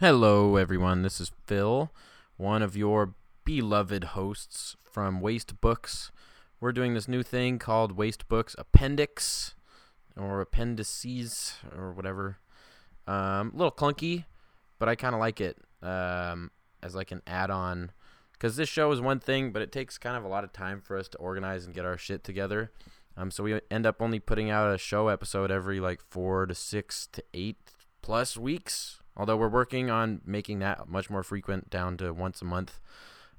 Hello, everyone. This is Phil, one of your beloved hosts from Waste Books. We're doing this new thing called Waste Books Appendix or Appendices or whatever. Um, a little clunky, but I kind of like it um, as like an add-on because this show is one thing, but it takes kind of a lot of time for us to organize and get our shit together. Um, so we end up only putting out a show episode every like four to six to eight plus weeks. Although we're working on making that much more frequent, down to once a month.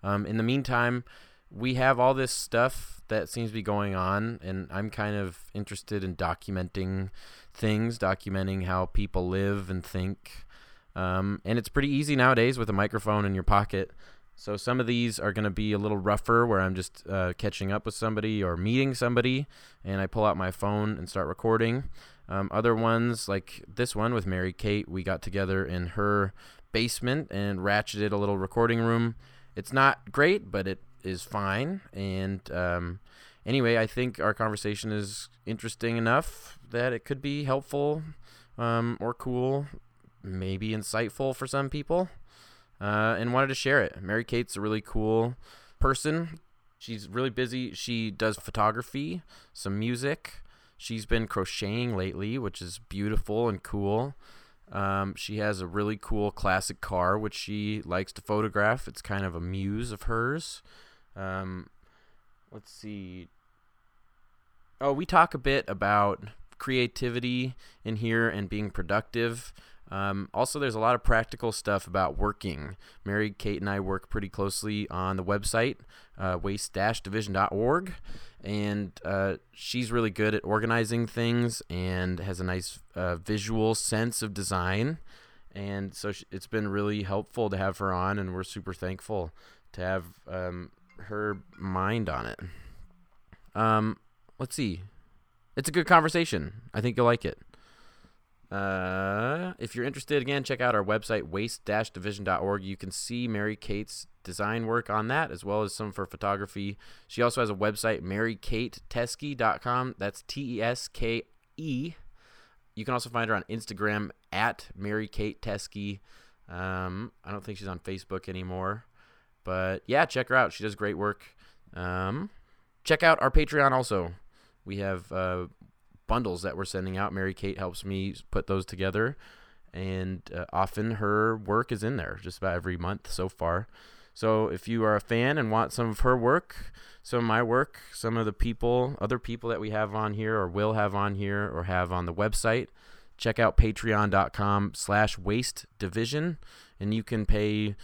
Um, in the meantime, we have all this stuff that seems to be going on, and I'm kind of interested in documenting things, documenting how people live and think. Um, and it's pretty easy nowadays with a microphone in your pocket. So some of these are going to be a little rougher where I'm just uh, catching up with somebody or meeting somebody and I pull out my phone and start recording. Um, other ones, like this one with Mary Kate, we got together in her basement and ratcheted a little recording room. It's not great, but it is fine. And um, anyway, I think our conversation is interesting enough that it could be helpful um, or cool, maybe insightful for some people uh, and wanted to share it. Mary Kate's a really cool person. She's really busy. She does photography, some music. She's been crocheting lately, which is beautiful and cool. Um, she has a really cool classic car, which she likes to photograph. It's kind of a muse of hers. Um, let's see. Oh, we talk a bit about creativity in here and being productive. Um, also, there's a lot of practical stuff about working. Mary Kate and I work pretty closely on the website, uh, waste-division.org, and uh, she's really good at organizing things and has a nice uh, visual sense of design. And so she, it's been really helpful to have her on, and we're super thankful to have um, her mind on it. Um, let's see. It's a good conversation. I think you'll like it. Uh, if you're interested, again, check out our website, waste-division.org. You can see Mary Kate's design work on that, as well as some for photography. She also has a website, marykateteske.com. That's T-E-S-K-E. You can also find her on Instagram, at Mary Kate Teske. Um, I don't think she's on Facebook anymore. But, yeah, check her out. She does great work. Um, check out our Patreon also. We have... Uh, bundles that we're sending out. Mary Kate helps me put those together, and uh, often her work is in there just about every month so far. So if you are a fan and want some of her work, some of my work, some of the people, other people that we have on here or will have on here or have on the website, check out patreon.com slash waste division and you can pay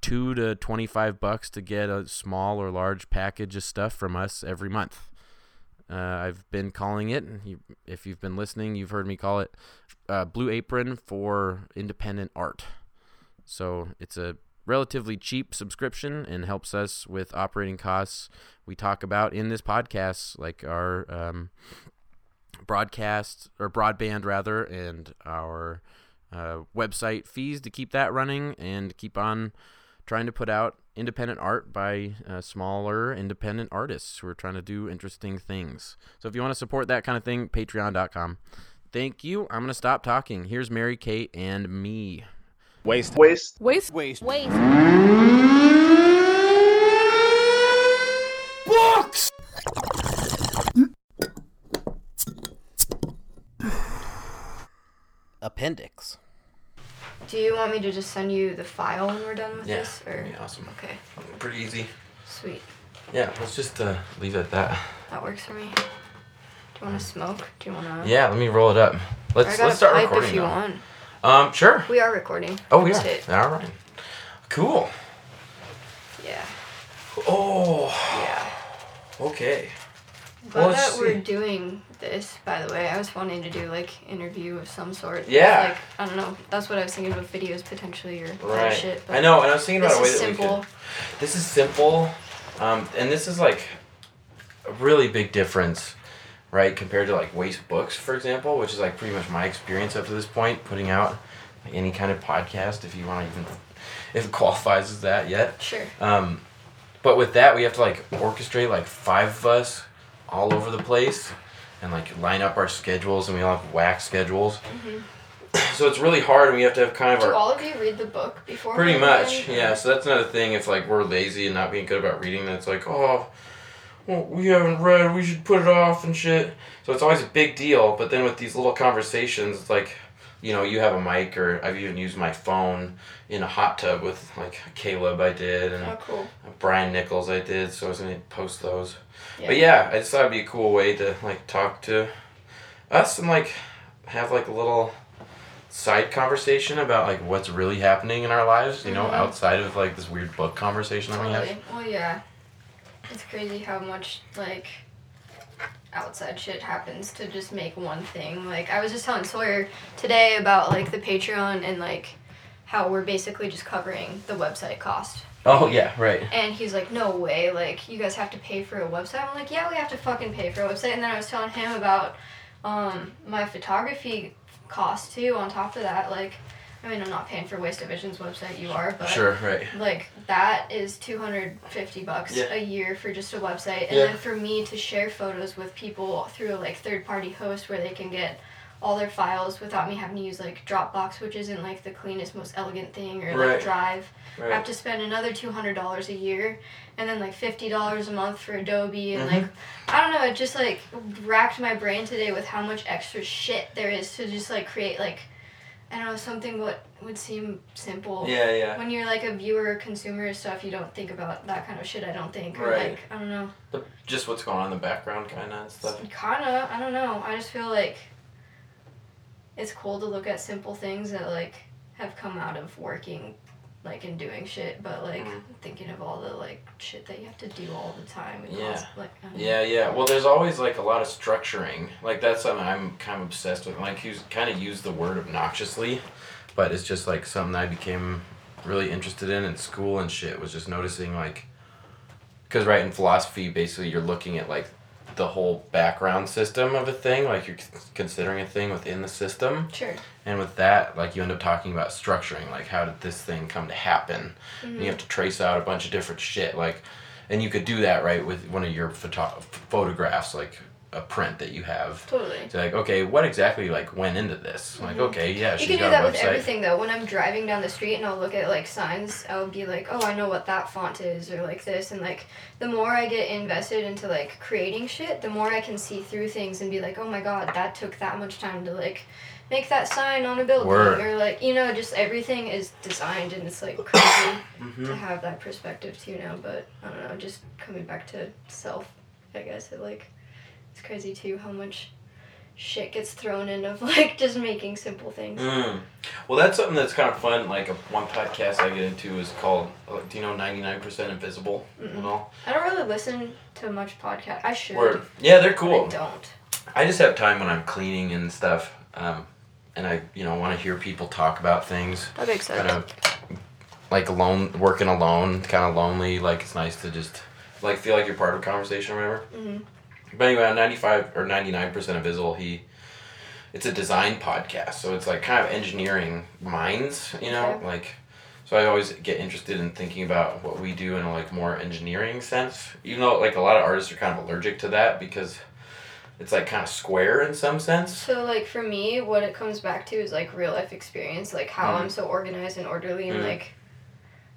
two to 25 bucks to get a small or large package of stuff from us every month. Uh, I've been calling it, if you've been listening, you've heard me call it uh, Blue Apron for independent art. So it's a relatively cheap subscription and helps us with operating costs. We talk about in this podcast, like our um, broadcast or broadband rather, and our uh, website fees to keep that running and keep on trying to put out independent art by uh, smaller independent artists who are trying to do interesting things. So if you want to support that kind of thing, patreon.com. Thank you. I'm going to stop talking. Here's Mary Kate and me. Waste. Waste. Waste. Waste. Waste. Books! Appendix. Do you want me to just send you the file when we're done with Yeah, this? Or that'd awesome. okay, Pretty easy. sweet. Yeah, let's just uh, leave it at that. That works for me. Do you want to smoke? Do you want to? Yeah, let me roll it up. Let's let's start pipe recording if you now. want. Um, sure. We are recording. Oh yeah. All right. Cool. Yeah. Oh. Yeah. Okay. Glad Well, that we're doing this, by the way. I was wanting to do like interview of some sort. Yeah. Like I don't know. That's what I was thinking about videos potentially or Right. shit. But I know, and I was thinking about a way is that we simple. could. This is simple, um, and this is like a really big difference, right, compared to like waste books, for example, which is like pretty much my experience up to this point, putting out like, any kind of podcast, if you want to even, if it qualifies as that yet. Sure. Um, but with that, we have to like orchestrate like five of us all over the place, and like line up our schedules, and we all have whack schedules. Mm-hmm. so it's really hard, and we have to have kind of Do our all of you read the book before? Pretty much, yeah. So that's another thing. If like we're lazy and not being good about reading, then it's like, oh, well, we haven't read. We should put it off and shit. So it's always a big deal. But then with these little conversations, it's like, you know, you have a mic, or I've even used my phone in a hot tub with like Caleb. I did, and Oh, cool. Brian Nichols. I did. So I was gonna post those. Yeah. But yeah, I just thought it'd be a cool way to like talk to us and like have like a little side conversation about like what's really happening in our lives, you know, Mhm. outside of like this weird book conversation that we have. Totally. Well, yeah. It's crazy how much like outside shit happens to just make one thing. Like I was just telling Sawyer today about like the Patreon and like how we're basically just covering the website cost. Oh yeah, right. And he's like, no way, like, you guys have to pay for a website. I'm like, yeah, we have to fucking pay for a website. And then I was telling him about um, my photography cost too, on top of that. Like, I mean, I'm not paying for Waste Division's website, you are, but. Sure, right. Like, that is 250 bucks Yeah. a year for just a website. And Yeah. then for me to share photos with people through, like, third party hosts where they can get all their files without me having to use, like, Dropbox, which isn't, like, the cleanest, most elegant thing, or, like, Right. Drive. I have to spend another two hundred dollars a year, and then like fifty dollars a month for Adobe, and Mhm. like I don't know, it just like racked my brain today with how much extra shit there is to just like create like I don't know something what would seem simple. Yeah, yeah. When you're like a viewer or consumer of stuff, you don't think about that kind of shit. I don't think, or Right. like I don't know, The, just what's going on in the background, kind of stuff. kinda. I don't know. I just feel like it's cool to look at simple things that like have come out of working like and doing shit but like Mhm. thinking of all the like shit that you have to do all the time Yeah. cost, like don't know. Yeah, yeah. Well, there's always like a lot of structuring. Like that's something I'm kind of obsessed with. Like you kind of use the word obnoxiously, but it's just like something I became really interested in in school and shit. Was just noticing like, because right in philosophy, basically you're looking at like the whole background system of a thing. Like you're considering a thing within the system, sure and with that, like you end up talking about structuring. Like how did this thing come to happen? and you mm-hmm. have to trace out a bunch of different shit like and you could do that right with one of your photo- photographs like a print that you have. Totally. So like okay what exactly like went into this? Like Mhm. okay yeah you can do that with everything though. When i'm driving down the street and i'll look at like signs i'll be like oh i know what that font is or like this. And like the more i get invested into like creating shit the more i can see through things and be like oh my god that took that much time to like make that sign on a building Word. or like you know just everything is designed and it's like crazy hmm to have that perspective too now. But i don't know just coming back to self i guess it like it's crazy too how much shit gets thrown in of like just making simple things Mm. Well, that's something that's kind of fun. Like a, one podcast I get into is called, uh, do you know, 99% Invisible? Mm-mm. and all? I don't really listen to much podcast. I should. Yeah, they're cool. I don't. I just have time when I'm cleaning and stuff. Um, and I, you know, want to hear people talk about things. That makes sense. kind of like alone working alone kind of lonely like it's nice to just like feel like you're part of a conversation or whatever hmm but anyway on 95 or 99% Invisible he it's a design podcast so it's like kind of engineering minds you know Okay. like so i always get interested in thinking about what we do in a like more engineering sense even though like a lot of artists are kind of allergic to that because it's like kind of square in some sense So like for me, what it comes back to is like real life experience, like how Mhm. I'm so organized and orderly, and Mhm. like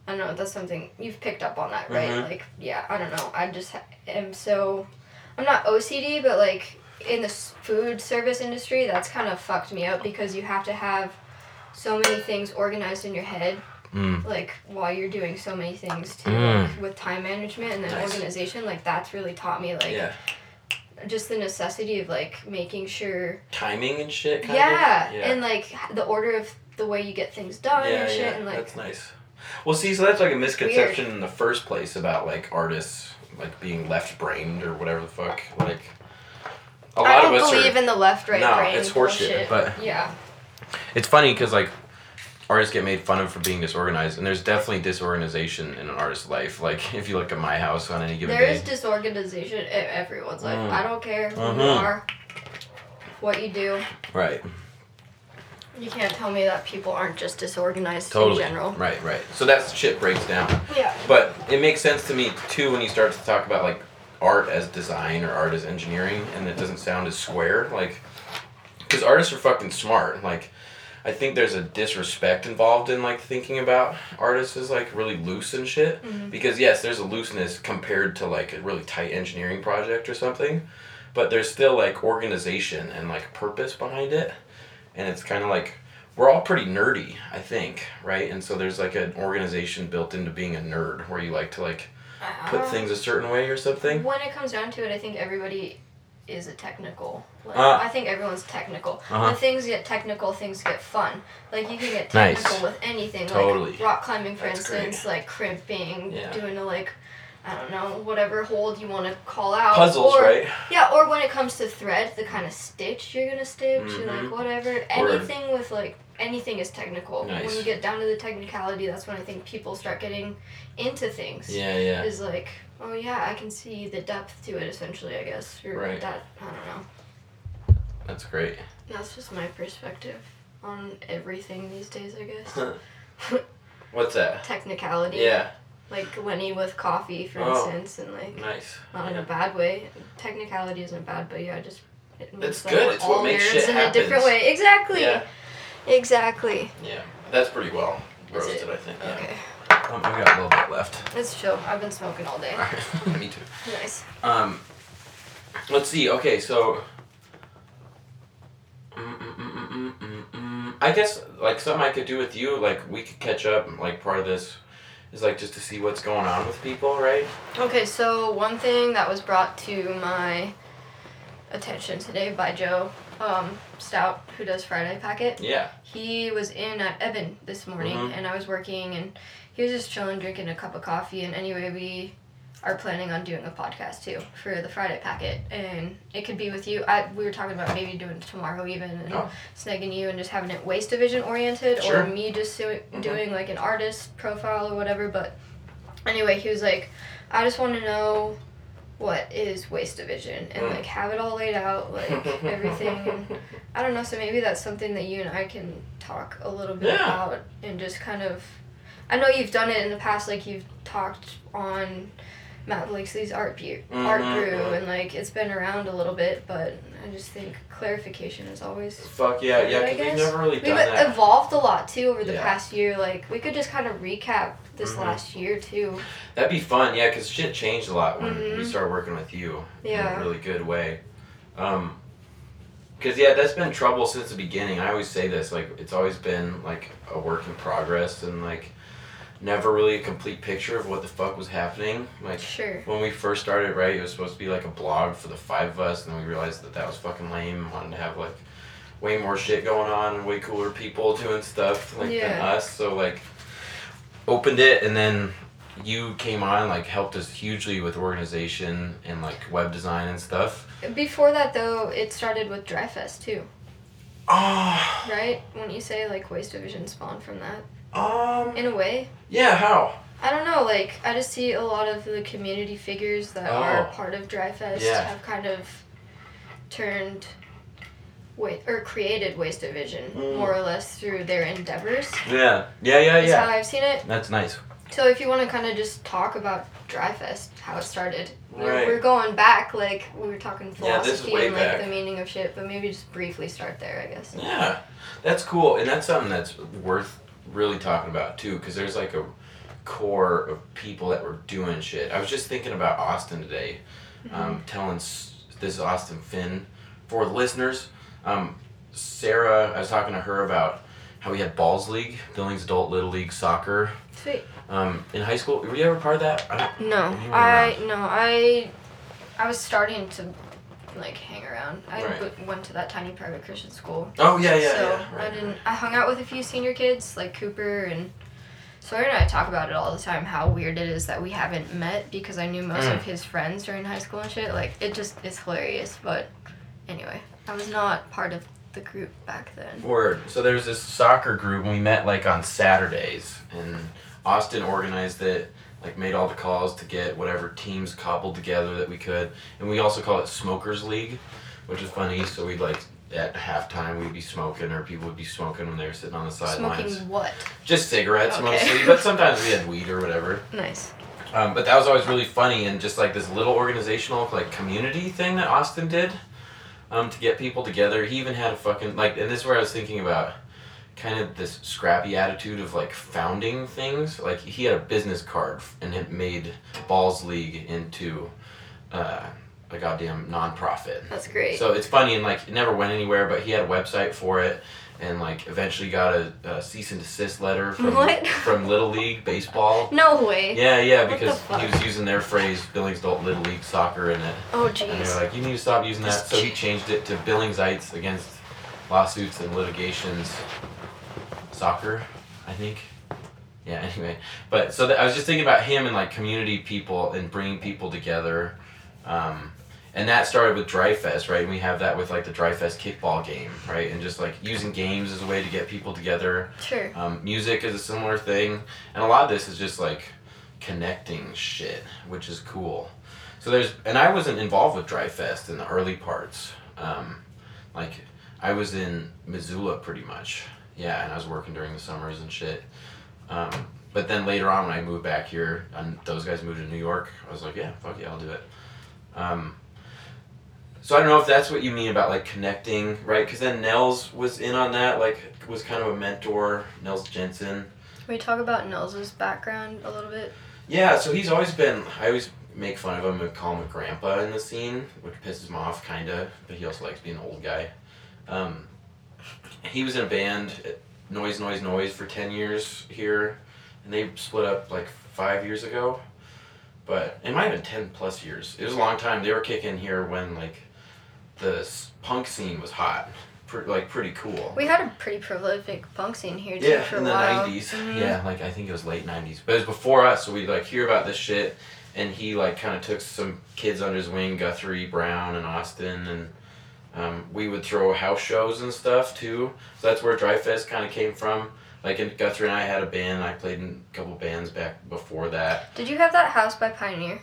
I don't know. That's something you've picked up on that, right? Mhm. Like yeah, I don't know. I just ha- am so. I'm not OCD, but like in the food service industry, that's kind of fucked me up because you have to have so many things organized in your head mm. like while you're doing so many things too Mm. like, with time management and then Nice. organization like that's really taught me like yeah just the necessity of like making sure timing and shit kind yeah, of yeah and like the order of the way you get things done yeah, and shit yeah, and like that's nice. Well, see, so that's like a misconception in the first place about like artists like being left-brained or whatever the fuck. Like a lot I don't of us believe are. in the left right No, brain it's horseshit, but- yeah It's funny because like artists get made fun of for being disorganized, and there's definitely disorganization in an artist's life. Like if you look at my house on any given there day. there is disorganization in everyone's life Mm. I don't care who you Mhm. are what you do Right. You can't tell me that people aren't just disorganized Totally. in general Right. Right. So that shit breaks down. yeah But it makes sense to me too when you start to talk about like art as design or art as engineering, and it doesn't sound as square. Like, because artists are fucking smart. Like, I think there's a disrespect involved in like thinking about artists as like really loose and shit. Mhm. Because yes, there's a looseness compared to like a really tight engineering project or something, but there's still like organization and like purpose behind it, and it's kind of like we're all pretty nerdy, I think, right? And so there's like an organization built into being a nerd where you like to like put Uh, things a certain way or something. When it comes down to it, I think everybody is a technical. Like, Uh. I think everyone's technical. Uh-huh. When things get technical, things get fun. Like you can get Nice. technical with anything. Totally. Like rock climbing, for That's great. instance, like crimping, Yeah. doing a like. I don't know, whatever hold you want to call out. Puzzles, or, right? Yeah, or when it comes to thread, the kind of stitch you're gonna stitch, or Mhm. like whatever. Or- Anything with like anything is technical. Nice. When you get down to the technicality, that's when I think people start getting into things Yeah, yeah. is like, oh yeah, I can see the depth to it essentially, I guess. Or Right. that I don't know. That's great. That's just my perspective on everything these days, I guess. What's that? Technicality. Yeah, Like Lenny with coffee, for Oh. instance, and like nice. not in a bad way. Technicality isn't bad, but yeah, just it means It's that good, we're it's what all makes nerds shit in a different way. Exactly. Yeah, Exactly. yeah. That's pretty well roasted. I think. Yeah. Okay. Um, we got a little bit left. It's chill. I've been smoking all day. Me too. Nice. Um, let's see. Okay, so. Mm, mm, mm, mm, mm, mm, mm. I guess like something I could do with you, like we could catch up. Like part of this is like just to see what's going on with people, right? Okay, so one thing that was brought to my attention today by Joe um, Stout, who does Friday Packet, Yeah. he was in at Evan this morning, Mhm. and I was working, and he was just chilling, drinking a cup of coffee. And anyway, we are planning on doing a podcast too for the Friday Packet, and it could be with you. I we were talking about maybe doing it tomorrow even, and Oh. snagging you and just having it waste division oriented, Sure. or me just do, Mhm. doing like an artist profile or whatever. But anyway, he was like, I just want to know what is waste division and Mm. like have it all laid out, like everything. I don't know, so maybe that's something that you and I can talk a little bit Yeah. about and just kind of. I know you've done it in the past, like you've talked on Matt Blakesley's art bu- art Mhm, brew, mhm. and like it's been around a little bit, but I just think clarification is always. Fuck yeah, yeah. Because we've never really We've done that. evolved a lot too over the Yeah. past year. Like we could just kind of recap this Mhm. last year too. That'd be fun, yeah, because shit changed a lot when we Mhm. started working with you in Yeah. a really good way. Um, because yeah, that's been trouble since the beginning. I always say this, like it's always been like a work in progress and like never really a complete picture of what the fuck was happening. Like Sure. when we first started, right, it was supposed to be like a blog for the five of us, and then we realized that that was fucking lame. Wanted to have like way more shit going on and way cooler people doing stuff like than us. So like opened it, and then you came on, like helped us hugely with organization and like web design and stuff. Before that though, it started with Dry Fest too, Oh, right? When you say like Waste Division spawned from that, um, in a way. yeah, how? I don't know, like I just see a lot of the community figures that are Oh. part of Dry Fest Yeah. have kind of turned wait or created Waste Division Mm. more or less through their endeavors. Yeah, yeah, yeah, Is how yeah. I've seen it. That's nice. So if you want to kind of just talk about Dry Fest, how it started. We're, we're going back, like we were talking Yeah, philosophy way and like back. the meaning of shit, but maybe just briefly start there, I guess. Yeah, that's cool, and that's something that's worth really talking about too, because there's like a core of people that were doing shit. I was just thinking about Austin today, um, telling s- this is Austin Finn for the listeners. Um, Sarah, I was talking to her about how we had Balls League, Billings Adult Little League Soccer, Sweet. um, in high school. Were you ever part of that? I don't, No, I no, I I was starting to like hang around. I Right. went to that tiny private Christian school. oh yeah, yeah, so yeah. I Right. didn't. I hung out with a few senior kids like Cooper and Sawyer and I talk about it all the time. How weird it is that we haven't met because I knew most Mm. of his friends during high school and shit. Like it just is hilarious. But anyway, I was not part of the group back then. Word. So there's this soccer group, and we met like on Saturdays, and Austin organized it, like made all the calls to get whatever teams cobbled together that we could, and we also call it Smokers League, which is funny. So we'd like at halftime we'd be smoking, or people would be smoking when they were sitting on the sidelines. Smoking what? Just cigarettes Okay. mostly, but sometimes we had weed or whatever. Nice. Um, but that was always really funny and just like this little organizational like community thing that Austin did um, to get people together. He even had a fucking like, and this is where I was thinking about kind of this scrappy attitude of like founding things. Like he had a business card and it made Balls League into uh, a goddamn nonprofit. That's great. So it's funny and like it never went anywhere, but he had a website for it, and like eventually got a, a cease and desist letter from What? from Little League baseball. no way. Yeah, yeah, because he was using their phrase Billings Adult Little League Soccer in it, Oh and jeez. they're like, you need to stop using that. So he changed it to Billingsites against lawsuits and litigations. Soccer, I think. Yeah. Anyway, but so that, I was just thinking about him and like community people and bringing people together. Um, and that started with Dry Fest, right? And we have that with like the Dry Fest kickball game, right? And just like using games as a way to get people together. Sure. Um, music is a similar thing, and a lot of this is just like connecting shit, which is cool. So there's, and I wasn't involved with Dry Fest in the early parts. Um, like I was in Missoula pretty much, yeah, and I was working during the summers and shit. Um, but then later on, when I moved back here, and those guys moved to New York, I was like, yeah, fuck yeah, I'll do it. Um, so I don't know if that's what you mean about like connecting, right? Because then Nels was in on that, like was kind of a mentor, Nels Jensen. Can we talk about Nels's background a little bit? Yeah, so he's always been. I always make fun of him and call him a grandpa in the scene, which pisses him off, kinda. But he also likes being an old guy. Um, he was in a band, Noise Noise Noise, for ten years here, and they split up like five years ago. But it might have been ten plus years. It was a long time. They were kicking here when like the punk scene was hot, Pre- like pretty cool. We had a pretty prolific punk scene here too Yeah, for in the. 90s. Mhm. Yeah, like I think it was late 90s. But it was before us, so we'd like hear about this shit. And he like kind of took some kids under his wing, Guthrie, Brown, and Austin. And um, we would throw house shows and stuff too. So that's where Dry Fest kind of came from. Like and Guthrie and I had a band. I played in a couple bands back before that. Did you have that house by Pioneer?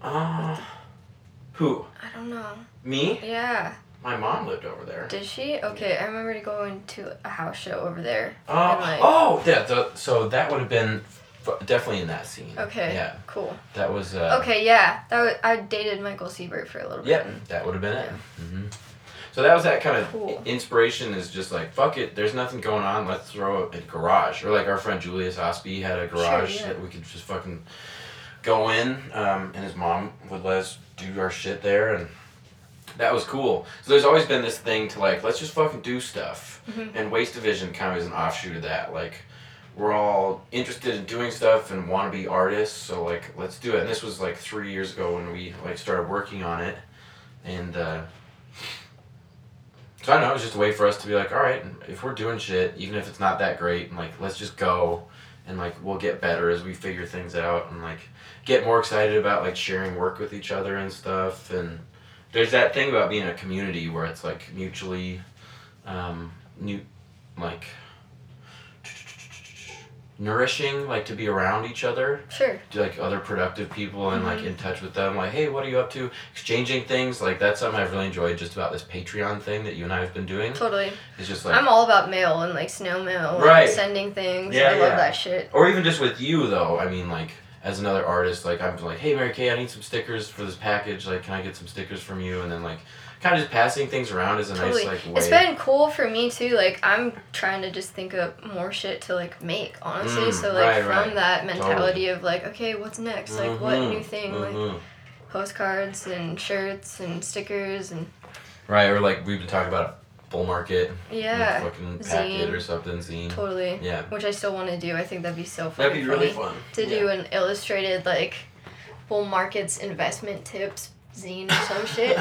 Uh, who? I don't know. Me? Yeah. My mom lived over there. Did she? Okay, I remember going to a house show over there. Uh, like- oh, yeah. The, so that would have been definitely in that scene. Okay. Yeah, Cool. that was. Uh, Okay, yeah. That was, I dated Michael Siebert for a little bit. Yeah, that would have been it. hmm So that was that kind of Cool. inspiration. Is just like fuck it. There's nothing going on. Let's throw a garage. Or like our friend Julius Osby had a garage yeah. that we could just fucking go in, um, and his mom would let us do our shit there, and that was cool. So there's always been this thing to like let's just fucking do stuff. Mhm. And Waste Division kind of is an offshoot of that. Like we're all interested in doing stuff and want to be artists, so like let's do it. And this was like three years ago when we like started working on it, and uh, so I don't know. It was just a way for us to be like, all right, if we're doing shit, even if it's not that great, and like let's just go, and like we'll get better as we figure things out, and like get more excited about like sharing work with each other and stuff. And there's that thing about being a community where it's like mutually, um, new, like nourishing, like to be around each other Sure. to like other productive people and like Mhm. in touch with them like hey what are you up to exchanging things like that's something i've really enjoyed just about this patreon thing that you and i have been doing Totally. it's just like I'm all about mail and like snow mail Right. and sending things. Yeah, I love that shit. or even just with you though i mean like as another artist like i'm like hey mary kay i need some stickers for this package like can i get some stickers from you and then like kind of just passing things around is a Totally. nice like way It's been cool for me too. Like I'm trying to just think of more shit to like make, honestly. Mm, so like right, from right. that mentality of like, okay, what's next? Like what Mhm, new thing? Like mhm. postcards and shirts and stickers and right or like we've been talking about a bull market yeah, like, fucking packet Zine. or something zine totally. yeah Which I still want to do. I think that'd be so fun. that'd be really fun to yeah. do an illustrated like bull markets investment tips zine or some shit.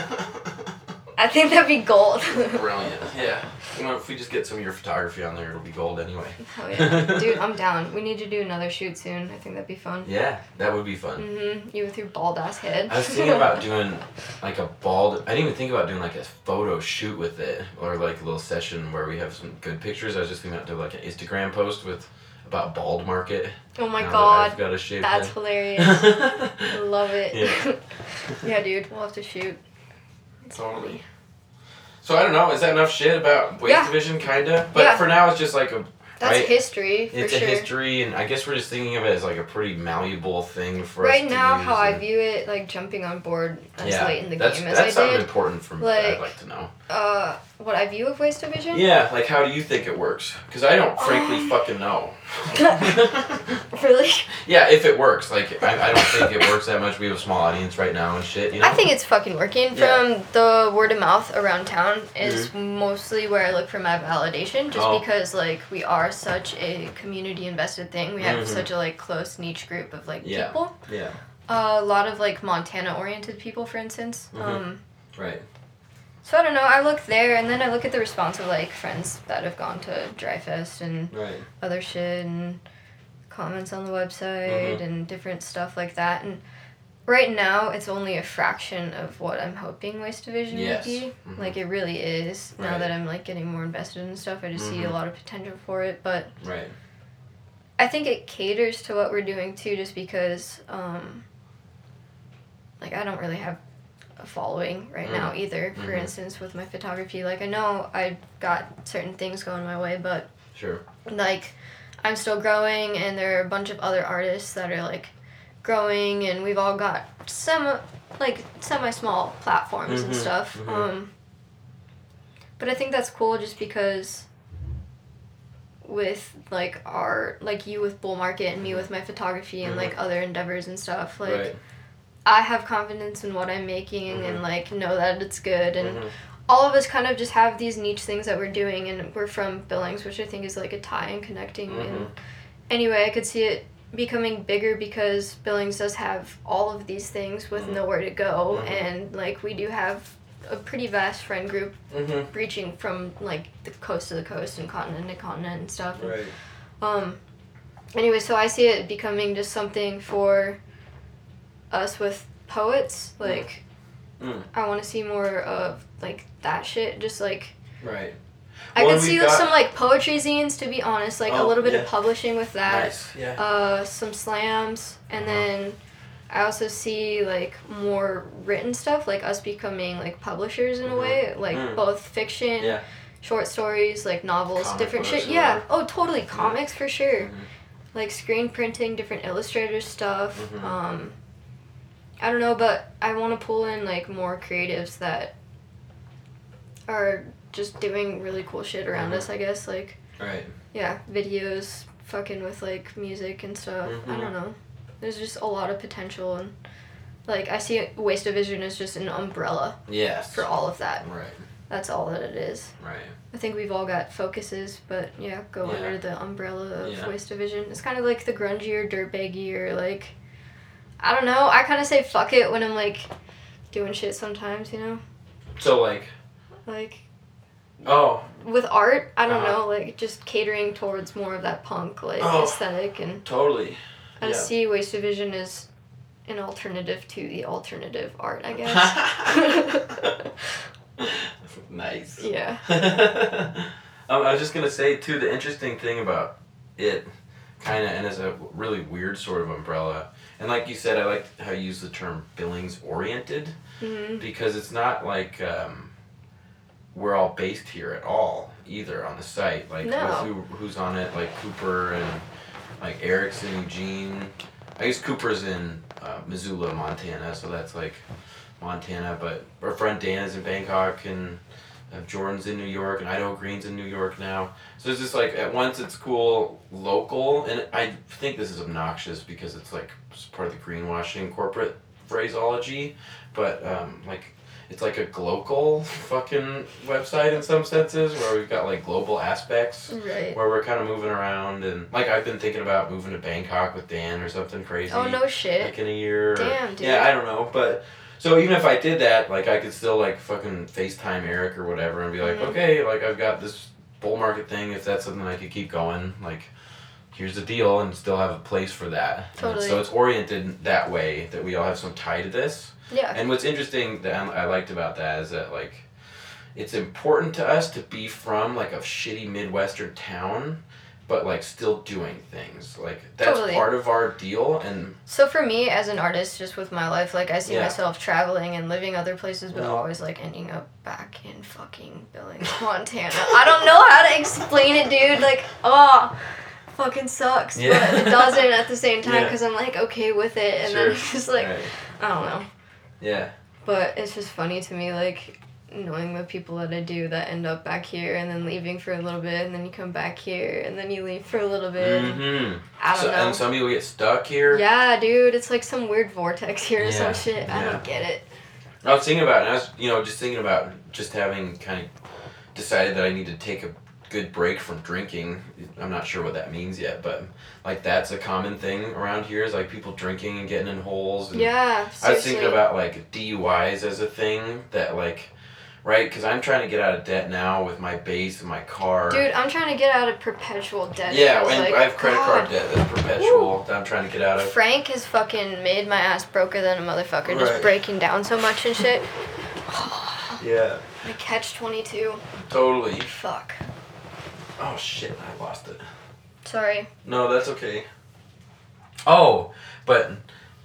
I think that'd be gold. Brilliant. Yeah. You know, if we just get some of your photography on there, it'll be gold anyway. Hell yeah. Dude, I'm down. We need to do another shoot soon. I think that'd be fun. Yeah, that would be fun. hmm You with your bald ass head. I was thinking about doing like a bald. I didn't even think about doing like a photo shoot with it, or like a little session where we have some good pictures. I was just thinking about doing like an Instagram post with about bald market. oh my god. I've got a shaved That's head. hilarious. I love it. Yeah. yeah, dude. We'll have to shoot. Totally. So I don't know. Is that enough shit about Waste Yeah. Division, kinda? But Yeah. for now, it's just like a That's Right. history for it's sure. a history, and I guess we're just thinking of it as like a pretty malleable thing for us Right now, how I view it, like jumping on board as yeah, late in the that's, game as that's I something did. important for me. that I'd Like- like to know. Uh, what I view of waste division. Yeah, like how do you think it works? Because I don't frankly Um. fucking know. really? yeah, if it works, like I, I don't think it works that much. We have a small audience right now and shit. You know. I think it's fucking working. Yeah. From the word of mouth around town is mostly where I look for my validation, just Oh. because like we are such a community invested thing. We have Mhm. such a like close niche group of like Yeah. people. Yeah. a lot of like Montana oriented people, for instance. Mhm. Um, Right. So I don't know. I look there, and then I look at the response of like friends that have gone to Dry Fest and Right. other shit and comments on the website Mhm. and different stuff like that. And right now, it's only a fraction of what I'm hoping Waste Division Yes. would be. Mhm. Like it really is. Now Right. that I'm like getting more invested in stuff, I just see a Mhm. lot of potential for it. But Right. I think it caters to what we're doing too, just because, um, like, I don't really have a following right now either. For Mhm. instance, with my photography, like, I know I've got certain things going my way, but Sure. like, I'm still growing, and there are a bunch of other artists that are like growing, and we've all got some like semi small platforms and Mhm, stuff. mhm. Um, but I think that's cool just because with like our like you with bull market and me with my photography and like other endeavors and stuff like right. I have confidence in what i'm making and Mhm. like know that it's good and Mhm. all of us kind of just have these niche things that we're doing and we're from billings which i think is like a tie and connecting Mhm. and anyway i could see it becoming bigger because billings does have all of these things with Mhm. nowhere to go Mhm. and like we do have a pretty vast friend group Mhm. reaching from like the coast to the coast and continent to continent and stuff Right. um anyway so i see it becoming just something for us with poets like Mm. i want to see more of like that shit just like Right. i Well, could see got- some like poetry zines to be honest like a Oh, little bit yeah. of publishing with that Nice. Yeah. uh some slams and Uh-huh. then i also see like more written stuff like us becoming like publishers in Mhm. a way like Mm. both fiction yeah. short stories like novels Comic different shit yeah oh totally comics for sure Mhm. like screen printing different illustrator stuff Mhm. um i don't know but i want to pull in like more creatives that are just doing really cool shit around Mhm. us i guess like Right. yeah videos fucking with like music and stuff i Mhm. don't know there's just a lot of potential and like i see waste division as just an umbrella Yes. for all of that Right. that's all that it is Right. I think we've all got focuses, but yeah, go Yeah. under the umbrella of Yeah. Waste Division. It's kind of like the grungier, dirtbaggy, or like, I don't know. I kind of say fuck it when I'm like doing shit sometimes, you know? So like. Like Oh. with art, I don't Uh-huh. know, like just catering towards more of that punk like Oh. aesthetic, and Totally. I Yeah. see Waste Division as an alternative to the alternative art, I guess. nice. yeah. um, I was just gonna say too. The interesting thing about it, kind of, and as a really weird sort of umbrella, and like you said, I like how you use the term Billings oriented hmm because it's not like um, we're all based here at all either on the site. Like No. who who's on it, like Cooper and like Eric's in Eugene. I guess Cooper's in uh, Missoula, Montana, so that's like Montana. But our friend Dana's in Bangkok, and Jordan's in New York, and Idaho Green's in New York now. So it's just like at once it's cool local, and I think this is obnoxious because it's like it's part of the greenwashing corporate phraseology, but um, like it's like a global fucking website in some senses where we've got like global aspects Right. where we're kind of moving around and like I've been thinking about moving to Bangkok with Dan or something crazy. Oh no shit. Like in a year. Damn, dude. Yeah, I don't know, but so even if I did that, like I could still like fucking FaceTime Eric or whatever and be like, Mhm. okay, like I've got this bull market thing. If that's something I could keep going, like here's the deal, and still have a place for that. And Totally. so it's oriented that way that we all have some tie to this. Yeah. And what's interesting that I I liked about that is that like it's important to us to be from like a shitty midwestern town but like still doing things like that's Totally. part of our deal and So for me as an artist, just with my life, like I see Yeah. myself traveling and living other places, but Mhm. always like ending up back in fucking Billings, Montana. I don't know how to explain it, dude. Like, oh, fucking sucks, Yeah. but it doesn't at the same time because I'm like okay with it, and Sure. then it's just like Right. I don't know. yeah But it's just funny to me, like knowing the people that I do that end up back here and then leaving for a little bit and then you come back here and then you leave for a little bit. Mm-hmm. I don't so, know. And some people get stuck here. yeah, dude, it's like some weird vortex here or some shit. I don't get it. I was thinking about it, and I was, you know, just thinking about just having kind of decided that I need to take a good break from drinking. I'm not sure what that means yet, but like that's a common thing around here is like people drinking and getting in holes. And Yeah, I was thinking about like DUIs as a thing that like, right? Because I'm trying to get out of debt now with my base and my car. Dude, I'm trying to get out of perpetual debt. yeah, and like, I have credit card debt that's perpetual that I'm trying to get out of. Frank has fucking made my ass broker than a motherfucker, just breaking down so much and shit. Yeah, I catch 22. totally. Fuck. Oh shit, I lost it. Sorry. No, that's okay. Oh, but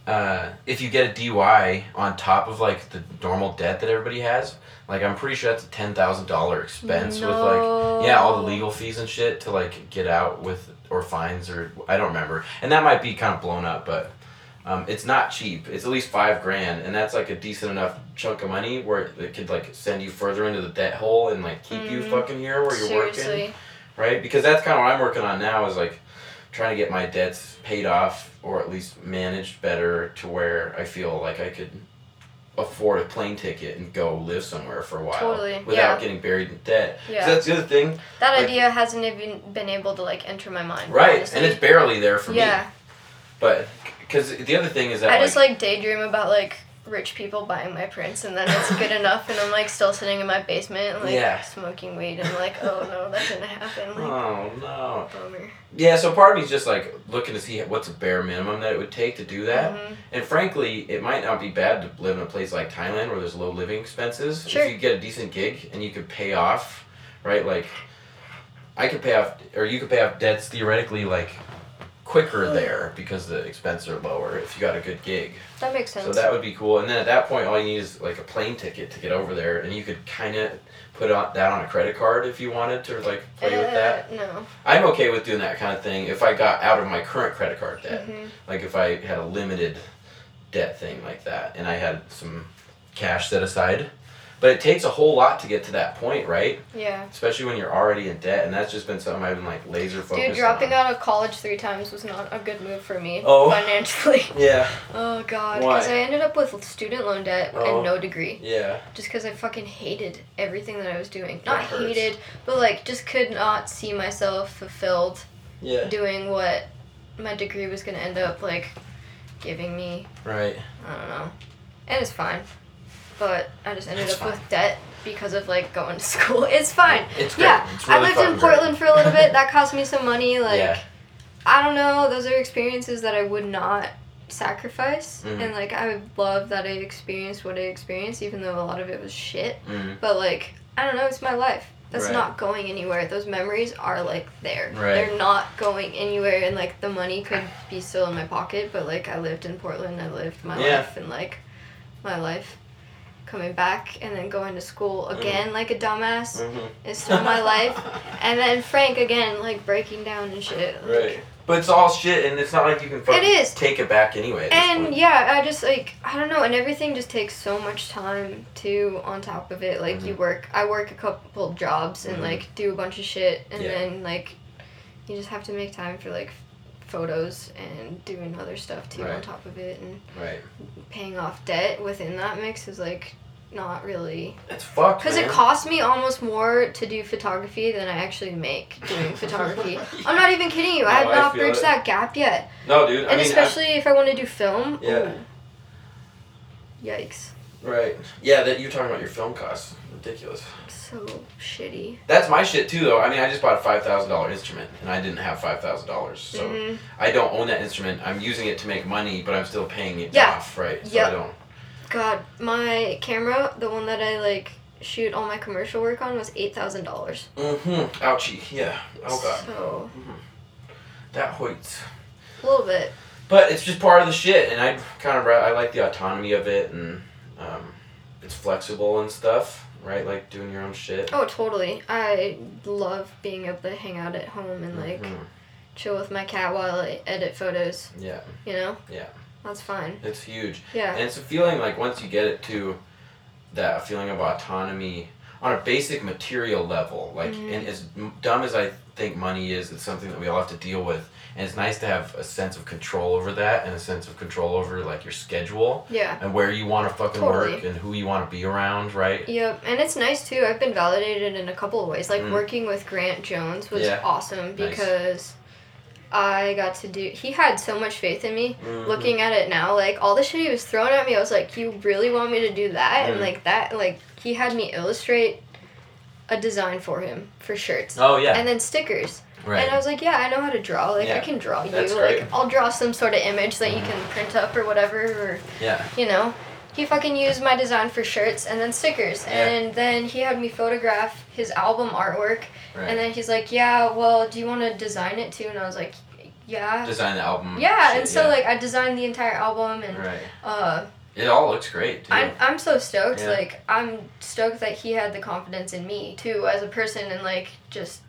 uh, if you get a DUI on top of like the normal debt that everybody has, like I'm pretty sure that's a ten thousand dollar expense with like yeah all the legal fees and shit to like get out with or fines or I don't remember, and that might be kind of blown up, but. Um, it's not cheap. It's at least five grand, and that's like a decent enough chunk of money where it could like send you further into the debt hole and like keep you Mhm. fucking here where you're working right? Because that's kind of what I'm working on now is like trying to get my debts paid off or at least managed better to where I feel like I could afford a plane ticket and go live somewhere for a while Totally, without yeah. getting buried in debt. Yeah. that's the other thing, That like- idea hasn't even been able to like enter my mind. right? honestly. And it's barely there for yeah. me. But because the other thing is that I like, just like daydream about like rich people buying my prints and then it's good enough and I'm like still sitting in my basement like Yeah. smoking weed and like, oh no, that didn't happen. Like oh no. bummer. Yeah, so part of me's just like looking to see what's a bare minimum that it would take to do that. Mhm. And frankly, it might not be bad to live in a place like Thailand where there's low living expenses. Sure. If you get a decent gig and you could pay off, right? Like, I could pay off, or you could pay off debts theoretically like quicker there because the expenses are lower if you got a good gig. That makes sense. So that would be cool. And then at that point, all you need is like a plane ticket to get over there, and you could kind of put on, that on a credit card if you wanted to like play with that. Uh, No. I'm okay with doing that kind of thing if I got out of my current credit card debt Mhm. like if I had a limited debt thing like that and I had some cash set aside. But it takes a whole lot to get to that point, right? Yeah. Especially when you're already in debt, and that's just been something I've been like laser focused Dude, dropping on. out of college three times was not a good move for me Oh. financially. Yeah, Oh god, because I ended up with student loan debt Oh. and no degree. yeah, Just because I fucking hated everything that I was doing. Not hurts. hated, but like just could not see myself fulfilled yeah, doing what my degree was gonna end up like giving me. right. I don't know. And it's fine. But I just ended It's up fine. with debt because of like going to school. It's fine. It's great. Yeah. It's I lived in. Portland for a little bit. That cost me some money. Like Yeah. I don't know. Those are experiences that I would not sacrifice. Mhm. And like I love that I experienced what I experienced, even though a lot of it was shit. Mm, But like I don't know. It's my life. That's Right. not going anywhere. Those memories are like there. Right. They're not going anywhere, and like the money could be still in my pocket, but like I lived in Portland. I lived my Yeah. life, and like my life coming back and then going to school Mm-hmm. again like a dumbass mhm. is still my life. And then Frank again, like breaking down and shit. like- Right. But it's all shit, and it's not like you can fucking is. take it back anyway. And yeah, I just like I don't know, and everything just takes so much time too. On top of it, like you Mhm. work, I work a couple jobs and Mhm. like do a bunch of shit, and Yeah. then like you just have to make time for like photos and doing other stuff too on top of it, and right. paying off debt within that mix is like not really It's fucked. because it costs me almost more to do photography than I actually make doing photography. I'm not even kidding you. I have not feel bridged it. that gap yet. No, dude. I And mean, especially if I want to do film. Yeah. ooh. Yikes. Right. Yeah, that you're talking about your film costs. Ridiculous. So shitty. That's my shit too, though. I mean, I just bought a five thousand dollar instrument, and I didn't have five thousand dollars, so Mhm. I don't own that instrument. I'm using it to make money, but I'm still paying it Yeah. off, right? So Yep. I don't. God, my camera, the one that I like shoot all my commercial work on, was eight thousand dollars. Mm-hmm. Ouchie. Yeah. Oh god. So That hurts. a little bit. But it's just part of the shit, and I kind of I like the autonomy of it, and um, it's flexible and stuff, right? Like doing your own shit. Oh, totally. I love being able to hang out at home and like Mhm. chill with my cat while I edit photos. Yeah, You know. Yeah. That's fine. it's huge. Yeah. And it's a feeling like once you get it to, that feeling of autonomy on a basic material level. Like, Mhm. and as dumb as I think money is, it's something that we all have to deal with. And it's nice to have a sense of control over that and a sense of control over like your schedule Yeah. and where you want to fucking Totally. work and who you want to be around, right? Yep, and it's nice too. I've been validated in a couple of ways. Like Mm. working with Grant Jones was Yeah. awesome Nice. I got to do. He had so much faith in me. Mhm. Looking at it now, like all the shit he was throwing at me, I was like, "You really want me to do that?" And Mm. like that, like he had me illustrate a design for him for shirts Oh yeah, and then stickers. right. And I was like, "Yeah, I know how to draw. Like I can draw you. That's like great. I'll draw some sort of image that you can print up or whatever." Or yeah, you know he fucking used my design for shirts and then stickers Yeah. and then he had me photograph his album artwork right. and then he's like yeah well do you want to design it too and i was like yeah Design the album. yeah shit, and so yeah. like i designed the entire album and right. uh It all looks great. Too. I'm, I'm so stoked Yeah. like i'm stoked that he had the confidence in me too as a person and like just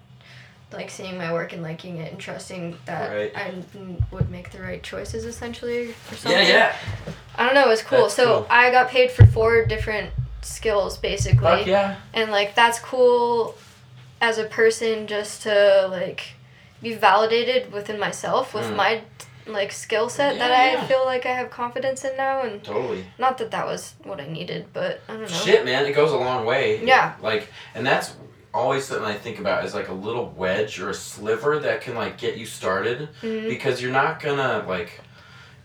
like seeing my work and liking it and trusting that Right. I would make the right choices essentially or something. yeah, yeah. I don't know, it was cool. That's so cool. I got paid for four different skills basically. Fuck yeah. And like that's cool as a person just to like be validated within myself with Mm. my like skill set that I yeah. feel like I have confidence in now and Totally. not that that was what I needed, but I don't know. Shit, man, it goes a long way. Yeah. Like, and that's always something I think about is like a little wedge or a sliver that can like get you started Mhm. because you're not gonna like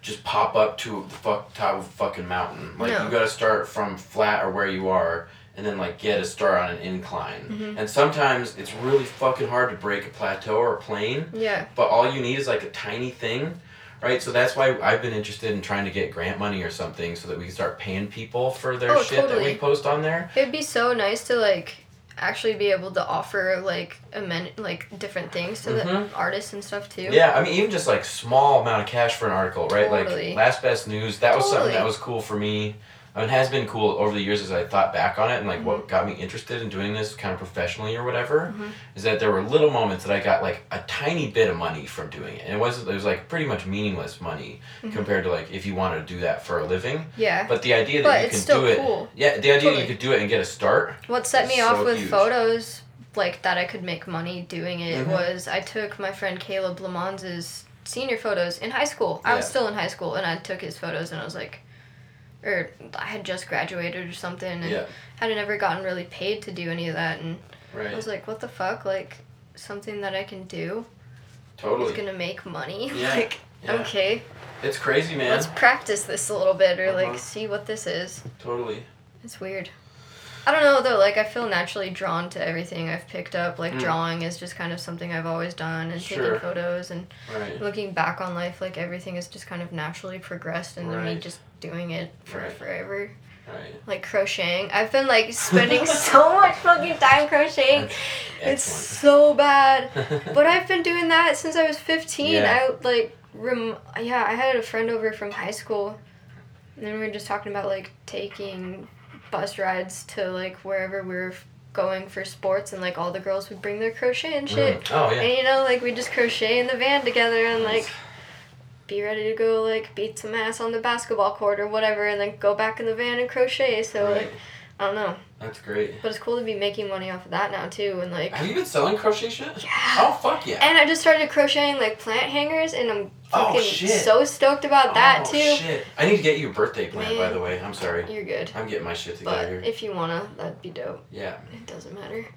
just pop up to the fuck top of a fucking mountain. Like No. you got to start from flat or where you are. And then like get a start on an incline, Mhm. and sometimes it's really fucking hard to break a plateau or a plane. Yeah. but all you need is like a tiny thing right so that's why i've been interested in trying to get grant money or something so that we can start paying people for their Oh, shit that we post on there It'd be so nice to like actually be able to offer like amen like different things to Mhm. the artists and stuff too. yeah i mean even just like small amount of cash for an article right Totally. like last best news that was something that was cool for me I mean, it has been cool over the years as I thought back on it, and like Mm-hmm. what got me interested in doing this kind of professionally or whatever, Mhm. is that there were little moments that I got like a tiny bit of money from doing it, and it was it was like pretty much meaningless money Mhm. compared to like if you wanted to do that for a living. Yeah. But the idea that But you can do it, yeah, the idea that you could do it and get a start. What set me off so with huge. photos, like that I could make money doing it, Mhm. was I took my friend Caleb Lamonz's senior photos in high school. I was still in high school, and I took his photos, and I was like, or I had just graduated or something, and Yeah, had never gotten really paid to do any of that, and I was like, what the fuck, like something that I can do is Totally. gonna make money. Yeah. like, Yeah. okay, It's crazy, man. let's practice this a little bit, or Uh-huh. like see what this is. Totally. It's weird. I don't know though, like I feel naturally drawn to everything I've picked up. Like Mm. drawing is just kind of something I've always done and Sure. taking photos and Right. looking back on life, like everything has just kind of naturally progressed and then me just doing it for Right. forever. Right. Like crocheting. I've been like spending so much fucking time crocheting. It's so bad. But I've been doing that since I was 15. Yeah. I like rem- yeah, I had a friend over from high school. And then we were just talking about like taking bus rides to like wherever we were going for sports and like all the girls would bring their crochet and shit. Mm. Oh yeah. And you know, like we just crochet in the van together and like be ready to go like beat some ass on the basketball court or whatever and then go back in the van and crochet. So Right. like I don't know. That's great. But it's cool to be making money off of that now too and like Have you been selling crochet shit? Yeah. Oh fuck yeah. And I just started crocheting like plant hangers, and I'm Oh, fucking shit. so stoked about that oh, too. Shit. I need to get you a birthday plant, by the way. I'm sorry. You're good, I'm getting my shit but together. if you wanna, that'd be dope. yeah. It doesn't matter.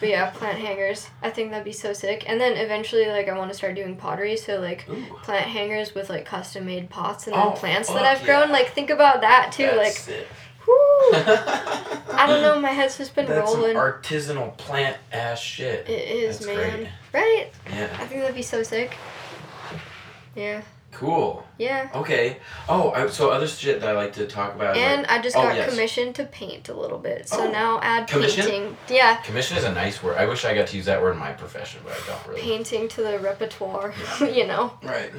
But yeah, plant hangers. I think that'd be so sick. And then eventually, like, I want to start doing pottery. So like Ooh. plant hangers with like custom made pots and oh, then Oh, plants that I've grown. Like think about that too. That's like, sick. I don't know. My head's just been That's rolling. artisanal plant ass shit. it is, That's man. great. Right? Yeah. I think that'd be so sick. Yeah. Cool. Yeah. Okay. Oh, I, so other shit that I like to talk about. And like, I just oh, got yes. commissioned to paint a little bit. So Oh. now add Commission? painting. Yeah, Commission is a nice word. I wish I got to use that word in my profession, but I don't really. painting to the repertoire. you know, Right.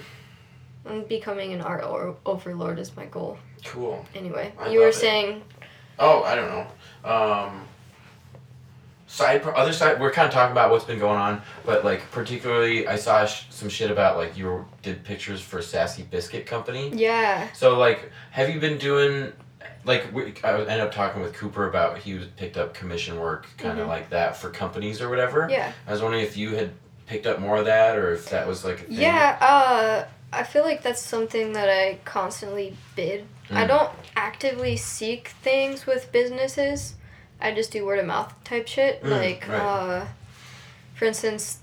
and becoming an art or- overlord is my goal. Cool. Anyway, I you were it. saying Oh, I don't know. Um, side pro- other side. We're kind of talking about what's been going on, but like particularly, I saw sh- some shit about like you were, did pictures for Sassy Biscuit Company. yeah. So like, have you been doing? like we, I ended up talking with Cooper about he was picked up commission work kind of Mhm. like that for companies or whatever. Yeah. I was wondering if you had picked up more of that or if that was like. Yeah, uh, I feel like that's something that I constantly bid. I Mm. don't actively seek things with businesses. I just do word of mouth type shit. Mm, like, right. uh, for instance,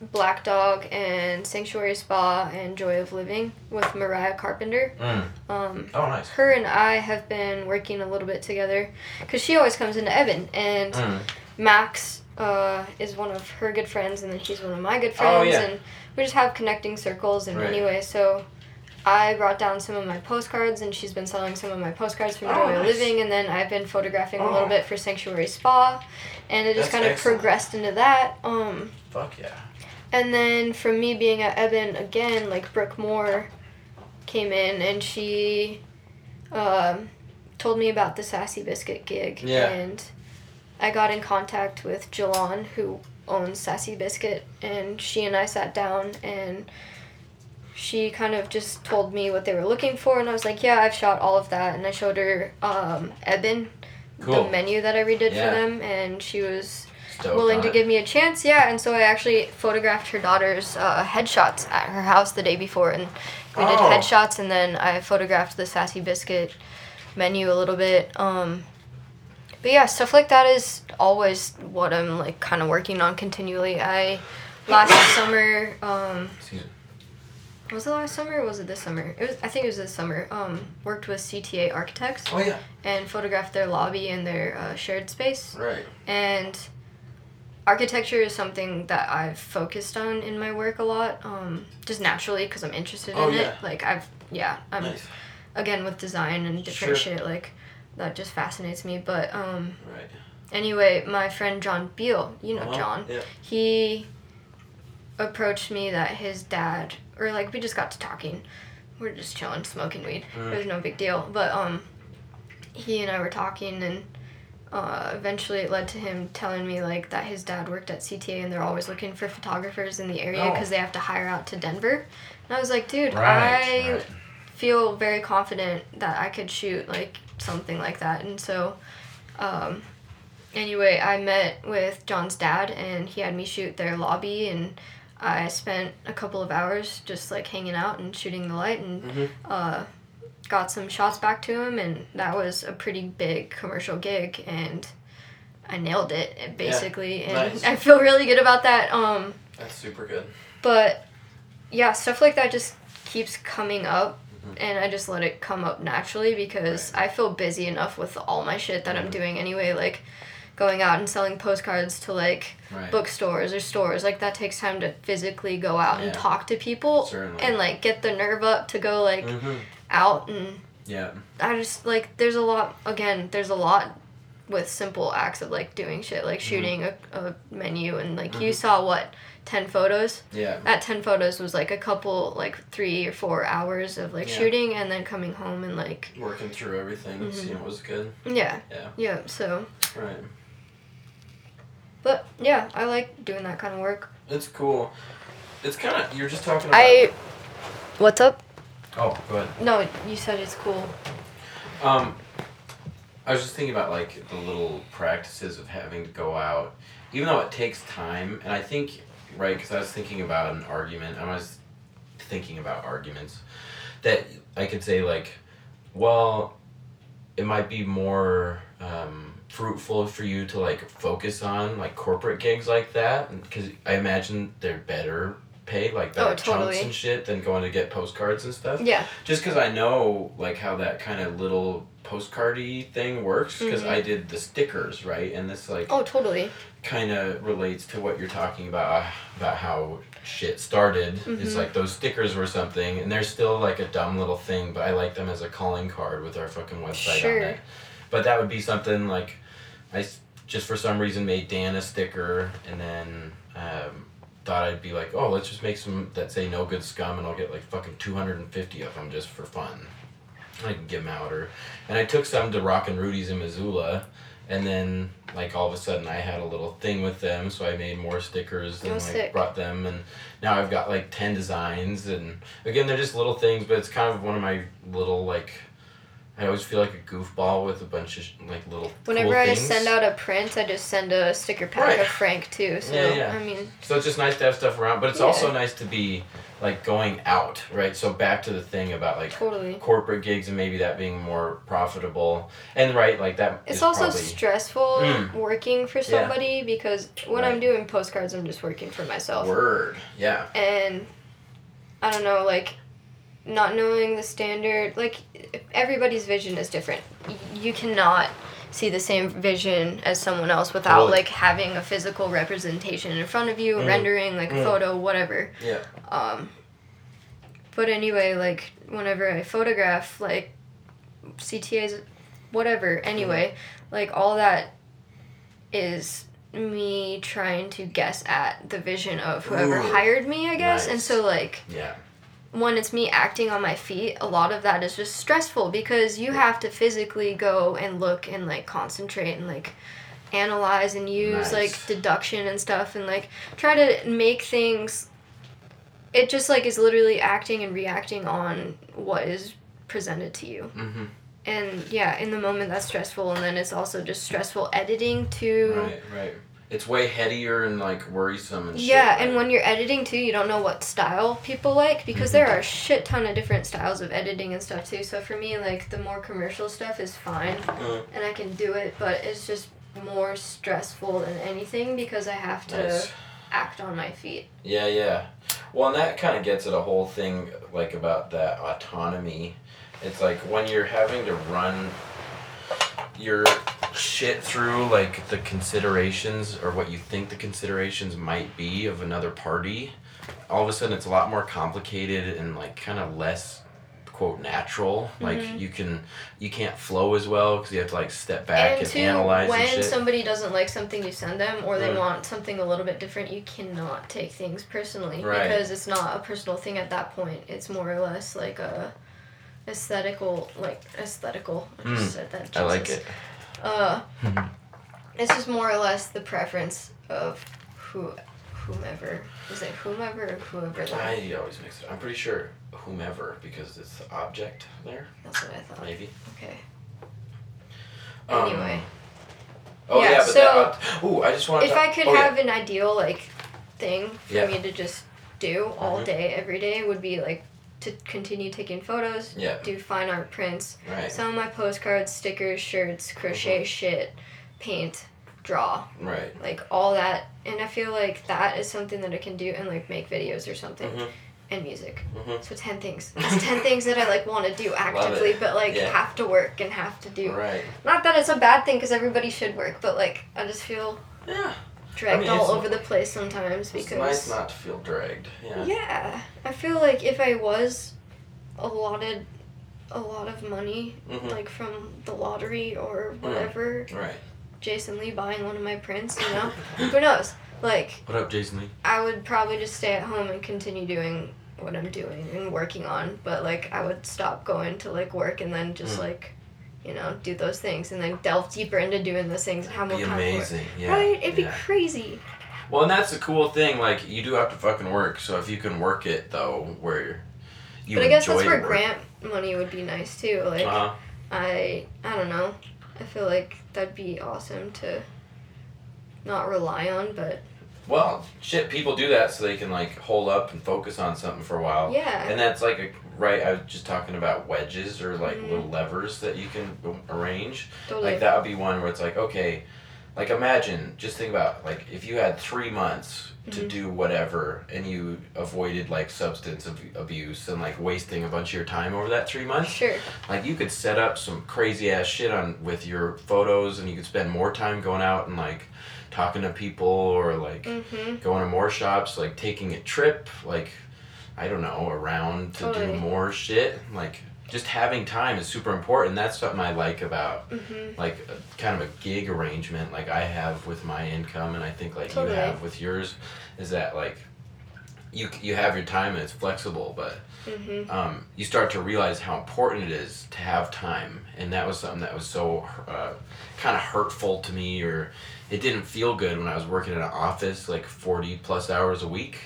Black Dog and Sanctuary Spa and Joy of Living with Mariah Carpenter. Mm. Um, Oh, nice. her and I have been working a little bit together because she always comes into Ebon and Mm. Max uh, is one of her good friends, and then she's one of my good Oh, friends, yeah. and we just have connecting circles. And Right. anyway, so I brought down some of my postcards, and she's been selling some of my postcards from Oh, Joy of nice. Living, and then I've been photographing a Oh. little bit for Sanctuary Spa, and it just kind of progressed into that. Um, Fuck yeah. and then from me being at Ebon again, like Brooke Moore came in, and she um, told me about the Sassy Biscuit gig, Yeah. and I got in contact with Jalon, who owns Sassy Biscuit, and she and I sat down and she kind of just told me what they were looking for, and I was like, yeah, I've shot all of that, and I showed her um, Ebon, Cool. the menu that I redid Yeah. for them, and she was Stoked willing to it. give me a chance. Yeah, and so I actually photographed her daughter's uh, headshots at her house the day before, and we did Oh. headshots, and then I photographed the Sassy Biscuit menu a little bit. Um, but yeah, stuff like that is always what I'm like kind of working on continually. I last summer, um. Was it last summer or was it this summer? It was. I think it was this summer. Um, worked with CTA Architects Oh yeah. and photographed their lobby and their uh, shared space Right. and architecture is something that I've focused on in my work a lot, um, just naturally because I'm interested Oh, in yeah. it. Like I've, yeah, I'm Nice. again with design and different Sure. shit. Like that just fascinates me. But um, Right. anyway, my friend John Beal, you know Uh-huh. John, Yeah. he approached me that his dad, or like we just got to talking. We're just chilling, smoking weed. Mm. It was no big deal. But um, he and I were talking, and uh, eventually it led to him telling me like that his dad worked at CTA, and they're always looking for photographers in the area Oh. because they have to hire out to Denver. And I was like, dude, Right. I right. feel very confident that I could shoot like something like that. And so, um, anyway, I met with John's dad, and he had me shoot their lobby, and I spent a couple of hours just like hanging out and shooting the light, and Mhm. uh, got some shots back to him, and that was a pretty big commercial gig, and I nailed it eh, basically, and nice. I feel really good about that. Um, That's super good. but yeah, stuff like that just keeps coming up. Mhm. And I just let it come up naturally because I feel busy enough with all my shit that I'm Mhm. doing anyway. Like going out and selling postcards to like Right. bookstores or stores. Like that takes time to physically go out Yeah. and talk to people Certainly. and like get the nerve up to go like Mm-hmm. out and Yeah. I just like there's a lot again, there's a lot with simple acts of like doing shit, like Mm-hmm. shooting a, a menu and like you saw what, ten photos? Yeah. That ten photos was like a couple like three or four hours of like Yeah. shooting and then coming home and like Working through everything, Mhm. seeing what was good. yeah. Yeah. Yeah, so Right. But yeah, I like doing that kind of work. It's cool. It's kind of you're just talking about. I What's up? Oh, go ahead. No, you said it's cool. Um, I was just thinking about like the little practices of having to go out, even though it takes time. And I think, right, because I was thinking about an argument. I was thinking about arguments that I could say like, well, it might be more um, fruitful for you to like focus on like corporate gigs like that because I imagine they're better paid like better Oh, totally. chunks and shit than going to get postcards and stuff Yeah. just because I know like how that kind of little postcardy thing works because Mhm. I did the stickers right and this like Oh, totally. kind of relates to what you're talking about uh, about how shit started is Mhm. like those stickers were something and they're still like a dumb little thing but I like them as a calling card with our fucking website Sure. on it but that would be something like I just for some reason made Dan a sticker and then um, thought I'd be like, oh, let's just make some that say no good scum and I'll get like fucking 250 of them just for fun. I can give them out. Or, and I took some to Rockin Rudy's in Missoula and then like all of a sudden I had a little thing with them so I made more stickers and Oh, like sick. brought them and now I've got like 10 designs and again they're just little things but it's kind of one of my little like I always feel like a goofball with a bunch of like little. Whenever cool I things. send out a print, I just send a sticker pack Right. of Frank too. So Yeah, yeah. I mean, So it's just nice to have stuff around, but it's Yeah. also nice to be like going out, right? So back to the thing about like totally. corporate gigs and maybe that being more profitable, and right, like that. It's also probably, stressful Mm. working for somebody because when I'm doing postcards, I'm just working for myself. word, yeah, and I don't know, like not knowing the standard, like everybody's vision is different. You cannot see the same vision as someone else without like having a physical representation in front of you, Mm. rendering like a Mm. photo, whatever. yeah, Um, but anyway, like whenever I photograph, like CTAs, whatever. Anyway, like all that is me trying to guess at the vision of whoever Ooh, hired me, I guess. And so like yeah, when it's me acting on my feet, a lot of that is just stressful because you have to physically go and look and like concentrate and like analyze and use Nice. like deduction and stuff and like try to make things it just like is literally acting and reacting on what is presented to you. mm-hmm. And yeah, in the moment that's stressful and then it's also just stressful editing to right, right. It's way headier and like worrisome and shit. Yeah, right? and when you're editing too, you don't know what style people like because Mhm. there are a shit ton of different styles of editing and stuff too. So for me, like the more commercial stuff is fine Mm. and I can do it, but it's just more stressful than anything because I have to Nice. act on my feet. Yeah, yeah. Well, and that kind of gets at a whole thing like about that autonomy. It's like when you're having to run your shit through like the considerations or what you think the considerations might be of another party, all of a sudden it's a lot more complicated and like kind of less quote natural. Like Mhm. you can you can't flow as well because you have to like step back and and, two, analyze when and shit. somebody doesn't like something you send them or they Mm. want something a little bit different, you cannot take things personally Right. because it's not a personal thing at that point. It's more or less like a aesthetical, like aesthetical. I just Mm. said that. I like it. Uh, it's just more or less the preference of who, whomever. Is it whomever or whoever? That, I always mix it. I'm pretty sure whomever because it's the object there. that's what I thought. Maybe. Okay. Um, Anyway. Oh Yeah, yeah, but so that. Ooh, I just want if to. I could oh, yeah. have an ideal like thing for Yeah. me to just do all Mhm. day every day would be like to continue taking photos, Yeah. do fine art prints, Right. some of my postcards, stickers, shirts, crochet shit, paint, draw, Right. like all that. And I feel like that is something that I can do and like make videos or something Mhm. and music. Mhm. So ten things. It's ten things that I like want to do actively, but like Yeah. have to work and have to do. Right. Not that it's a bad thing because everybody should work, but like I just feel Yeah. Dragged mean, all over the place sometimes because It's nice not to feel dragged. Yeah. yeah, I feel like if I was allotted a lot of money Mhm. like from the lottery or Mm. whatever, Right. Jason Lee buying one of my prints, you know, who knows? Like What up, Jason Lee? I would probably just stay at home and continue doing what I'm doing and working on, but like I would stop going to like work and then just Mm. like, you know, do those things and then delve deeper into doing those things and have more time amazing. Yeah. Right? It'd yeah. be crazy. Well, and that's the cool thing. Like, you do have to fucking work. So if you can work it though, where you but I guess that's where work. grant money would be nice too. Like Uh-huh. I I don't know. I feel like that'd be awesome to not rely on, but Well, shit, people do that so they can like hold up and focus on something for a while. yeah. And that's like a right. I was just talking about wedges or like Mhm. little levers that you can arrange. totally. Like that would be one where it's like, okay, like imagine, just think about like if you had three months to Mhm. do whatever and you avoided like substance ab- abuse and like wasting a bunch of your time over that three months. Sure. Like you could set up some crazy ass shit on with your photos and you could spend more time going out and like talking to people or like Mhm. going to more shops, like taking a trip, like I don't know, around to Totally. do more shit. Like just having time is super important. That's something I like about Mhm. like a, kind of a gig arrangement like I have with my income and I think like Totally. you have with yours is that like you you have your time and it's flexible but Mhm. um, you start to realize how important it is to have time and that was something that was so uh, kind of hurtful to me or it didn't feel good when I was working in an office like 40 plus hours a week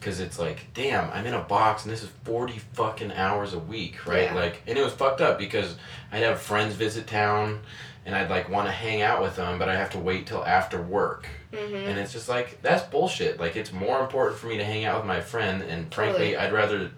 because it's like damn I'm in a box and this is 40 fucking hours a week right Yeah. like and it was fucked up because I'd have friends visit town and I'd like want to hang out with them but I have to wait till after work Mhm. and it's just like that's bullshit like it's more important for me to hang out with my friend and frankly Totally. I'd rather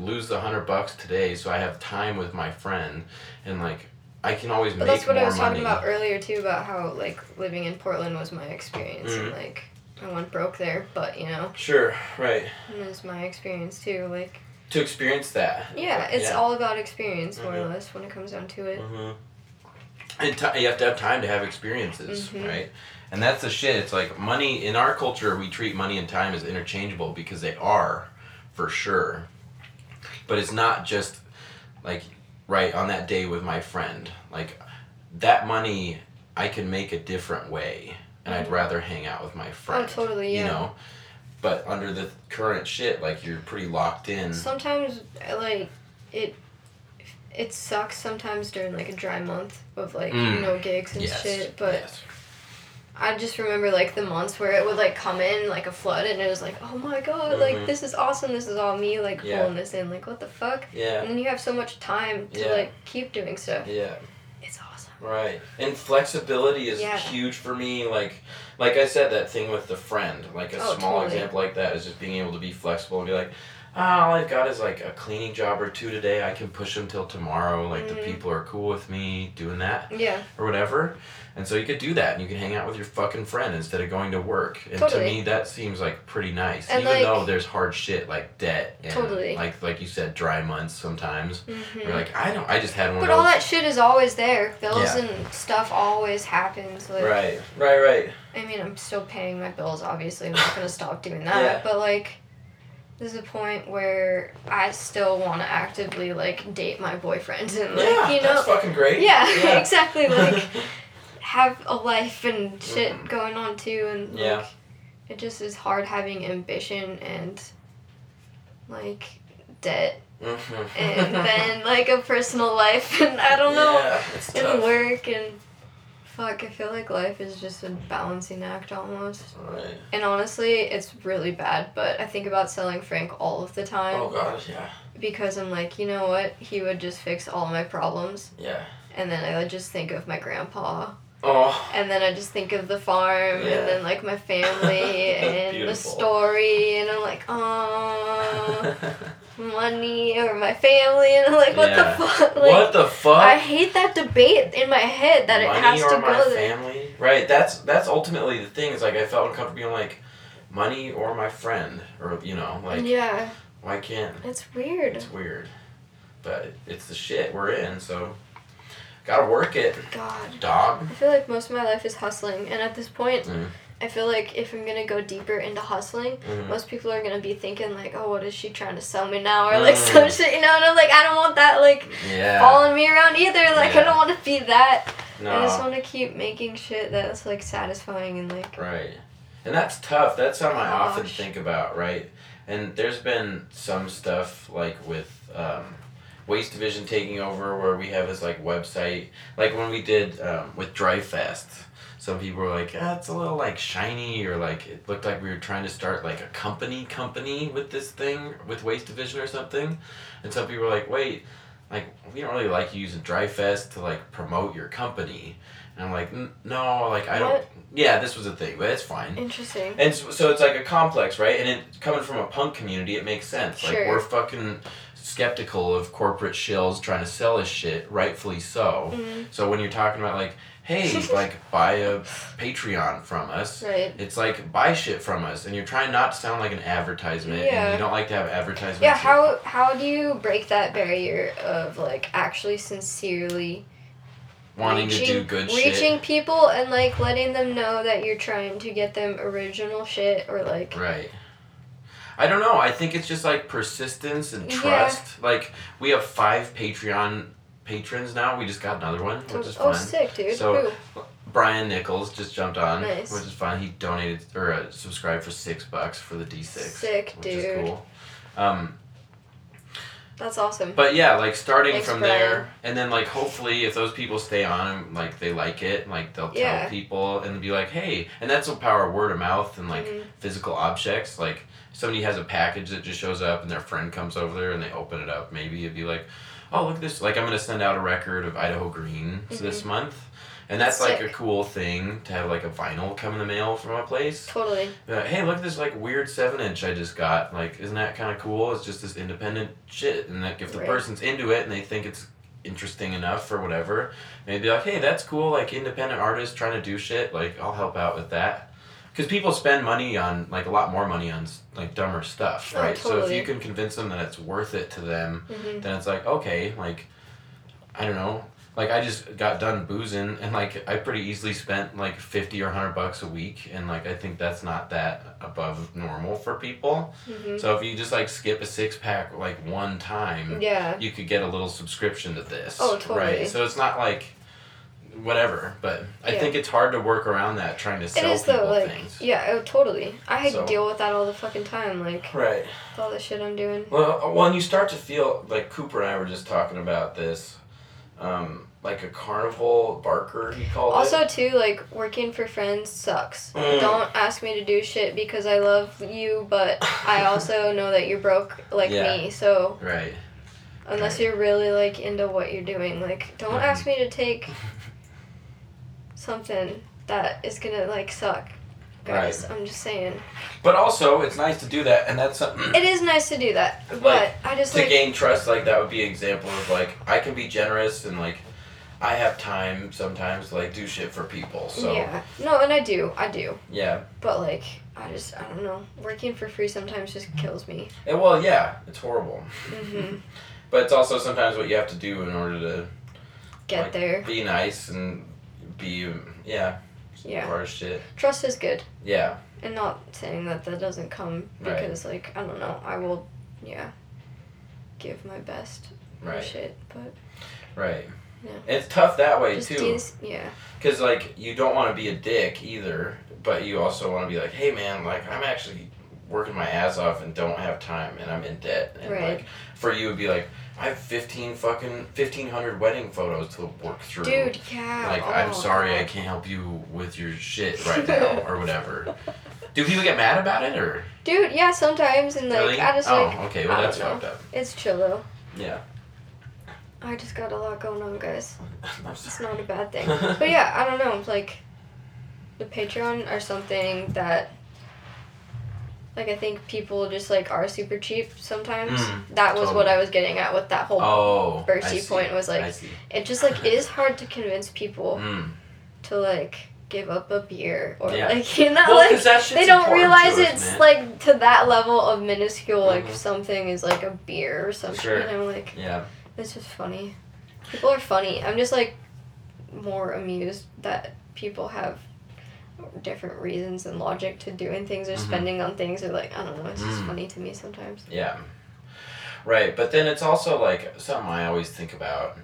lose the hundred bucks today so I have time with my friend and like I can always But that's what I was money talking about earlier too, about how like living in Portland was my experience, and Mhm. like I went broke there, but you know, sure right it was my experience too. Like to experience that yeah, it's Yeah. all about experience more or Mhm. less when it comes down to it. hmm And ti you have to have time to have experiences, Mhm. right? And that's the shit. It's like money in our culture. We treat money and time as interchangeable because they are, for sure. But it's not just like right on that day with my friend. Like that money, I can make a different way, and I'd Mhm. rather hang out with my friend. Oh, totally, yeah. You know. But under the current shit, like you're pretty locked in. Sometimes uh, like it. It sucks sometimes during like a dry month of like Mm. no gigs and yes. shit, but yes. I just remember like the months where it would like come in like a flood and it was like, oh my god, like Mhm. this is awesome, this is all me like Yeah. pulling this in, like what the fuck? Yeah. And then you have so much time to Yeah. like keep doing stuff. Yeah. It's awesome. Right. And flexibility is Yeah. huge for me. Like like I said, that thing with the friend, like a Oh, small totally. example like that is just being able to be flexible and be like, ah, all I've got is like a cleaning job or two today. I can push them till tomorrow. Like the Mhm. people are cool with me doing that Yeah. or whatever. And so you could do that and you can hang out with your fucking friend instead of going to work. And Totally. to me that seems like pretty nice. And, Even like- though there's hard shit like debt and Totally. like like you said, dry months sometimes. hmm You're like, I don't I just had one But all that shit is always there. Bills Yeah. and stuff always happens. Like, Right, right, right. I mean, I'm still paying my bills. Obviously, I'm not gonna stop doing that. Yeah. But like, there's a point where I still want to actively like date my boyfriend and like yeah, you know, that's fucking great. yeah, exactly. Like have a life and shit Mhm. going on too, and like, it just is hard having ambition and like debt Mhm. and then like a personal life and I don't know Yeah, it's and work and fuck. I feel like life is just a balancing act almost. Right. And honestly, it's really bad. But I think about selling Frank all of the time Oh god, yeah, because I'm like, you know what? He would just fix all my problems. yeah. And then I would just think of my grandpa. Oh. And then I just think of the farm Yeah. and then like my family and the story. And I'm like, oh, money or my family. And I'm like, what Yeah. the fuck? Like, what the fuck? I hate that debate in my head that it has to go there. family? Right. That's that's ultimately the thing. Is like I felt uncomfortable being like, money or my friend, or you know, like yeah, why can't? it's weird. It's weird, but it's the shit we're in. So, gotta work it, God. dog. I feel like most of my life is hustling, and at this point, Mm. I feel like if I'm gonna go deeper into hustling, Mhm. most people are gonna be thinking like, "Oh, what is she trying to sell me now?" or like some Mm. shit, you know. And I'm like, I don't want that like Yeah. following me around either. Like, I don't want to be that. no. I just want to keep making shit that's like satisfying and like. Right. And that's tough. That's something I often think about, right? And there's been some stuff like with um, Waste Division taking over where we have this like website. Like when we did um, with Dry Fest, some people were like, ah, it's a little like shiny or like it looked like we were trying to start like a company company with this thing with Waste Division or something. And some people were like, wait, like we don't really like using Dry Fest to like promote your company. And I'm like, "N- no, like I don't. What? Yeah, this was a thing, but it's fine. Interesting. And so, so it's like a complex, right? And it coming from a punk community, it makes sense. Sure. Like we're fucking skeptical of corporate shills trying to sell us shit, rightfully so. Mm, So when you're talking about like, hey, like buy a Patreon from us, right. it's like buy shit from us, and you're trying not to sound like an advertisement, and Yeah. you don't like to have advertisements. Yeah. How how do you break that barrier of like actually sincerely wanting to do good reaching shit. people and like letting them know that you're trying to get them original shit or like Right. I don't know. I think it's just like persistence and Yeah. trust. Like we have five Patreon patrons now. We just got another one, which is oh fun. sick dude So- Who? Brian Nichols just jumped on, Nice. which is fun. He donated or uh, subscribed for six bucks for the D six. Sick, which is cool. Um, That's awesome. But yeah, like starting Thanks, from Brian. there, and then like hopefully if those people stay on, and like they like it, like they'll tell Yeah. people and be like, hey, and that's the power of word of mouth and like Mhm. physical objects. Like somebody has a package that just shows up and their friend comes over there and they open it up. Maybe it'd be like, oh look at this. Like I'm gonna send out a record of Idaho Green this month. And that's like a Mm-hmm. Cool thing to have like a vinyl come in the mail from a place. Totally. Hey, look at this like weird seven inch I just got. Like, isn't that kind of cool? It's just this independent shit, and like if the Right. person's into it and they think it's interesting enough or whatever, maybe be like, hey, that's cool. Like independent artists trying to do shit. Like I'll help out with that. Because people spend money on like a lot more money on like dumber stuff, Oh, right? So if you can convince them that it's worth it to them, hmm then it's like okay, like I don't know. Like I just got done boozing and like I pretty easily spent like fifty or hundred bucks a week and like I think that's not that above normal for people. hmm So if you just like skip a six pack like one time, Yeah. you could get a little subscription to this. Oh, totally. Right. So it's not like whatever, but I Yeah. think it's hard to work around that trying to sell is people though, like things. yeah, oh, totally. I had So- to deal with that all the fucking time, like Right. with all the shit I'm doing. Well, uh, when you start to feel like Cooper and I were just talking about this, um, like a carnival barker, he called it. Also, too, like working for friends sucks. Mm. Don't ask me to do shit because I love you, but I also know that you're broke like Yeah. me. So Right. unless Right. you're really like into what you're doing, like don't Mhm. ask me to take something that is gonna like suck, guys. I'm just saying. But also, it's nice to do that, and that's something It is nice to do that, but Like, I just to like gain trust. Like that would be an example of like I can be generous and like I have time sometimes to like do shit for people. So yeah. No, and I do, I do, yeah. but like I just I don't know. Working for free sometimes just kills me. And, well, yeah, it's horrible, hmm but it's also sometimes what you have to do in order to Get Like, there. be nice and be yeah, Yeah. as shit. Trust is good. Yeah. And not saying that that doesn't come Right. because, like, I don't know, I will, yeah, give my best Right. shit, but Right. Yeah. It's tough that way just too. these, yeah, Because, like, you don't want to be a dick either, but you also want to be like, hey, man, like, I'm actually working my ass off and don't have time and I'm in debt. And, Right. like, for you, it'd be like, I have 15 fucking, 1,500 wedding photos to work through. dude, yeah. Like, oh, I'm sorry, I can't help you with your shit right now, or whatever. Do people get mad about it, or? Dude, yeah, sometimes, and like, really? I just oh, like, okay, well, I that's fucked up. It's chill though. Yeah. I just got a lot going on, guys. It's not a bad thing. but yeah, I don't know. Like, the Patreon or something that, like, I think people just like are super cheap sometimes. Mm, that was what. I was getting at with that whole. Oh, point was, like, It just like is hard to convince people Mm. to like give up a beer or Yeah. like you know Well, like 'cause that shit's they don't realize us, it's like to that level of minuscule like Mhm. something is like a beer or something Sure. you know like Yeah. it's just funny people are funny i'm just like more amused that people have different reasons and logic to doing things or Mhm. spending on things or like i don't know it's just Mm. funny to me sometimes Yeah. Right, but then it's also like something I always think about.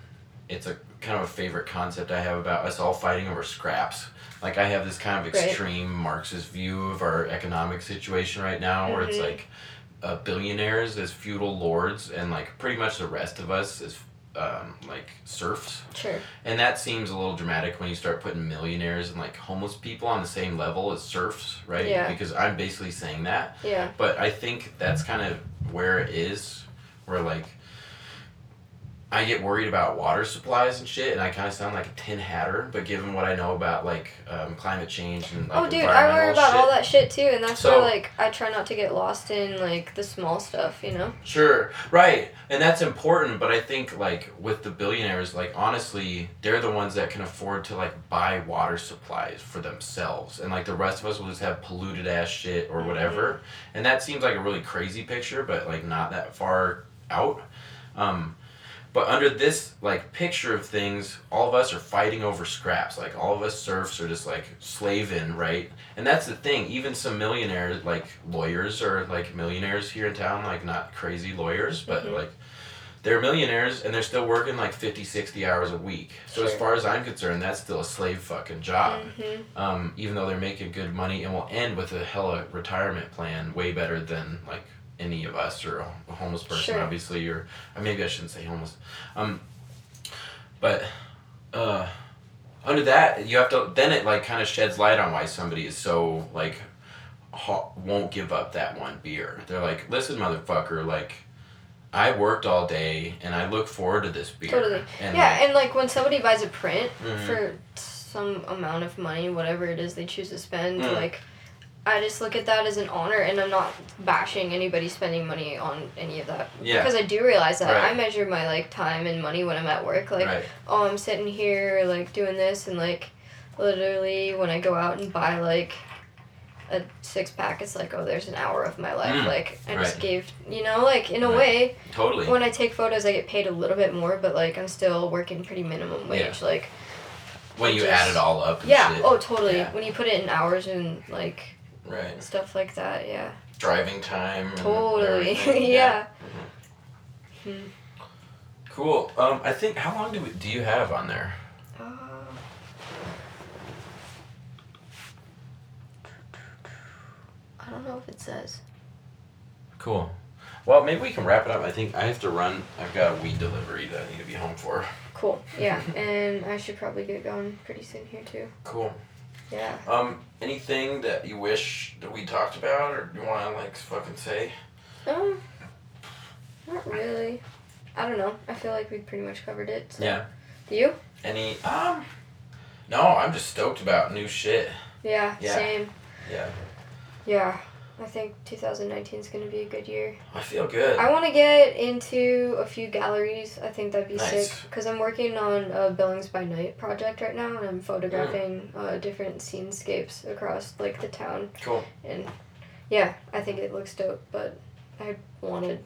It's a kind of a favorite concept I have about us all fighting over scraps. Like I have this kind of Right. extreme Marxist view of our economic situation right now, where it's Mhm. like uh, billionaires as feudal lords, and like pretty much the rest of us as um, like serfs. sure And that seems a little dramatic when you start putting millionaires and like homeless people on the same level as serfs, right? Yeah. Because I'm basically saying that. yeah But I think that's kind of where it is, where like I get worried about water supplies and shit, and I kind of sound like a tin hatter. But given what I know about like um, climate change and like oh dude i worry about shit, all that shit too and that's So- why like i try not to get lost in like the small stuff you know Sure, right, and that's important. But I think like with the billionaires, like honestly, they're the ones that can afford to like buy water supplies for themselves, and like the rest of us will just have polluted ass shit or whatever. And that seems like a really crazy picture, but like not that far out. Um, but under this like picture of things, all of us are fighting over scraps. Like all of us serfs are just like slaving, right? And that's the thing. Even some millionaires, like lawyers, or like millionaires here in town. Like not crazy lawyers, but Mhm. like they're millionaires and they're still working like 50, 60 hours a week. So as far as I'm concerned, that's still a slave fucking job. hmm Um, even though they're making good money and will end with a hella retirement plan way better than like any of us or a homeless person, Sure. obviously, or, or maybe I shouldn't say homeless. Um, but uh, under that, you have to. Then it like kind of sheds light on why somebody is so like ho- won't give up that one beer. They're like, listen, motherfucker, like. I worked all day and I look forward to this beer. Totally. And yeah, like, and like when somebody buys a print Mhm. for some amount of money, whatever it is they choose to spend, Mm. like I just look at that as an honor, and I'm not bashing anybody spending money on any of that yeah. because I do realize that Right. I measure my like time and money when I'm at work. Like, right. oh, I'm sitting here like doing this, and like literally when I go out and buy like a six pack, it's like oh, there's an hour of my life. Mm. Like I just gave, you know, like in a Right. way Totally. when I take photos, I get paid a little bit more, but like I'm still working pretty minimum wage. Like when you just- add it all up. And yeah, shit. oh totally. Yeah. When you put it in hours and like Right. stuff like that, yeah, Driving time. totally, everything. yeah. Cool. Um, I think how long do we, do you have on there? Uh, I don't know if it says. Cool. Well, maybe we can wrap it up. I think I have to run. I've got a weed delivery that I need to be home for. Cool. Yeah, and I should probably get going pretty soon here too. Cool. Yeah. Um, anything that you wish that we talked about, or you want to like fucking say? Um, not really. I don't know. I feel like we pretty much covered it. So. Yeah. You? Any? Um. No, I'm just stoked about new shit. Yeah, Yeah. Same. Yeah. Yeah. I think 2019 is going to be a good year. I feel good. I want to get into a few galleries. I think that'd be Nice. sick because I'm working on a Billings by Night project right now, and I'm photographing Mm. uh, different scenescapes across like the town. Cool. And yeah, I think it looks dope. But I want to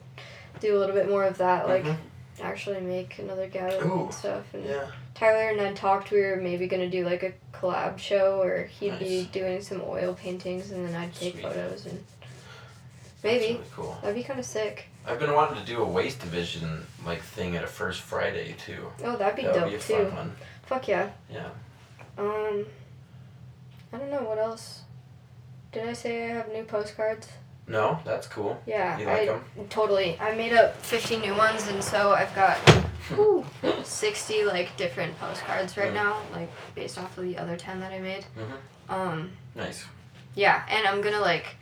do a little bit more of that, like Mhm. Actually make another gallery Ooh, and stuff. And Yeah. Tyler and I talked. We were maybe gonna do like a collab show, or he'd be doing some oil paintings, and then I'd take Sweet. photos and. Maybe. really cool. That'd be kind of sick. I've been wanting to do a waste division like thing at a first Friday too. Oh, that'd be that would dope be a too. fun one. Fuck yeah. Yeah. Um, I don't know what else. Did I say I have new postcards? No, that's cool. Yeah, You like I 'em? totally. I made up fifty new ones, and so I've got whew, sixty like different postcards right Mm. now, like based off of the other ten that I made. Mhm. Um, Nice. yeah, and I'm gonna like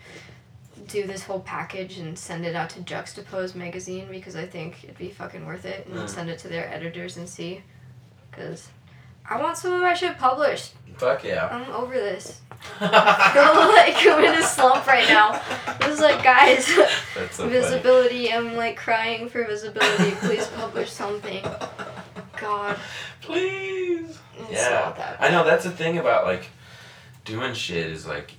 do this whole package and send it out to Juxtapose magazine because I think it'd be fucking worth it, and Mm. send it to their editors and see, because I want some of my shit published. Fuck yeah. I'm over this. I feel like I'm in a slump right now. This is like, guys, so visibility. I'm like crying for visibility. Please publish something. God, Please. it's Yeah. not that. I know that's the thing about like doing shit is like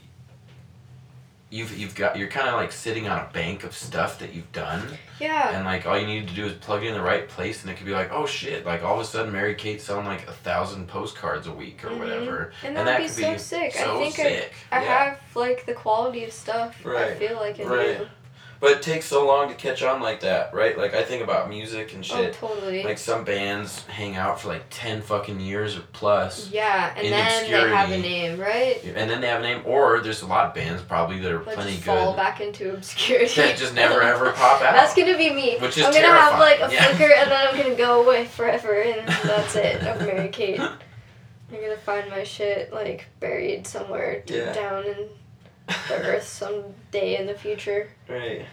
you've you've got you're kind of like sitting on a bank of stuff that you've done Yeah. and like all you need to do is plug it in the right place and it could be like oh shit like all of a sudden Mary Kate's selling like a thousand postcards a week or Mhm. whatever And and that'd that be could so be sick. so I think sick I, I yeah. have like the quality of stuff. I Right. feel like I Right. do. But it takes so long to catch on like that right like I think about music and Oh, shit totally. like some bands hang out for like 10 fucking years or plus yeah, and then they have a name, right? and then they have a name or there's a lot of bands probably that are Like plenty just good fall back into obscurity. that just never ever pop out. That's gonna be me. Which is I'm gonna have like a terrifying, yeah. flicker and then I'm gonna go away forever and that's it of Mary Kate. I'm gonna find my shit like buried somewhere deep Yeah. down in the earth someday in the future. Right.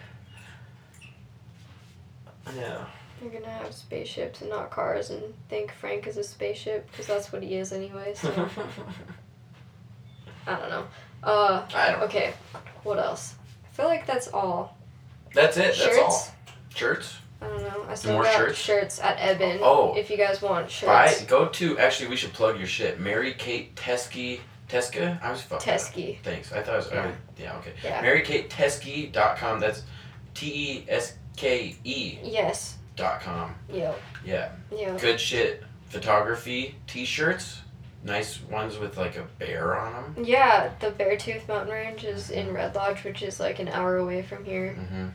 Yeah. You're gonna have spaceships and not cars and think Frank is a spaceship because that's what he is anyway. So I don't know. Uh, I don't. okay. What else? I feel like that's all. That's it. That's all. Shirts. I don't know. I still more got shirts? shirts? at Ebon. Oh. If you guys want shirts. Buy. Go to. Actually, we should plug your shit. Mary Kate Teskey. Teska. I was fucking. Teskey. Thanks. I thought it was. Yeah. Yeah. yeah okay. Yeah. MaryKateTeskey.com. That's T E S K E Yes. dot com. Yep. Yeah. Yep. Good shit. Photography. T-shirts. Nice ones with like a bear on them. Yeah, the Beartooth Mountain Range is in Red Lodge, which is like an hour away from here. Mm-hmm.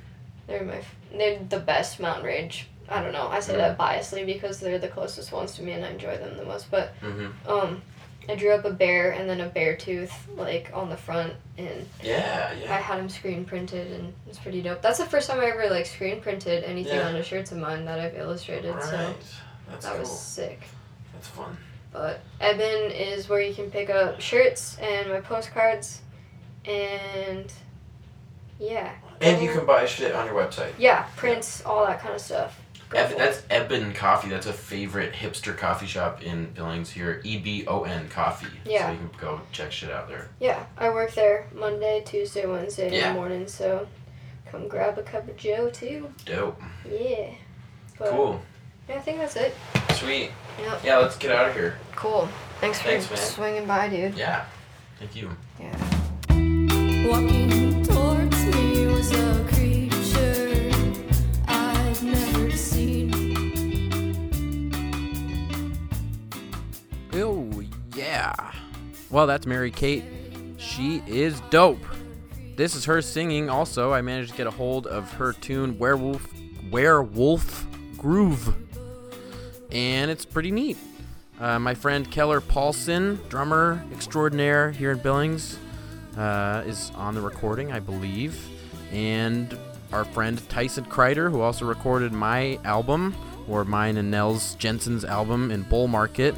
They're my, f- they're the best mountain range. I don't know. I say that biasly because they're the closest ones to me and I enjoy them the most. But Mm-hmm. um, I drew up a bear and then a bear tooth like on the front, and Yeah, I had them screen printed, and it's pretty dope. That's the first time I ever like screen printed anything Yeah. on the shirts of mine that I've illustrated. So Right. That's that cool. was sick. That's fun. But Ebon is where you can pick up shirts and my postcards, and yeah. And you can buy shit on your website. Yeah, prints, all that kind of stuff. Go Eb- that's Ebon Coffee. That's a favorite hipster coffee shop in Billings here. E B O N Coffee. Yeah. So you can go check shit out there. Yeah, I work there Monday, Tuesday, Wednesday in Yeah. the morning, so come grab a cup of Joe too. Dope. Yeah. But, Cool. Yeah, I think that's it. Sweet. Yep. Yeah, let's get out of here. Cool. Thanks for Thanks, swinging by, dude. Yeah. Thank you. Yeah. Walking towards me was a Well, that's Mary Kate. She is dope. This is her singing also. I managed to get a hold of her tune Werewolf Werewolf Groove. And it's pretty neat. Uh, my friend Keller Paulson, drummer extraordinaire here in Billings, uh, is on the recording, I believe. And our friend Tyson Kreider, who also recorded my album, or mine and Nels Jensen's album in Bull Market.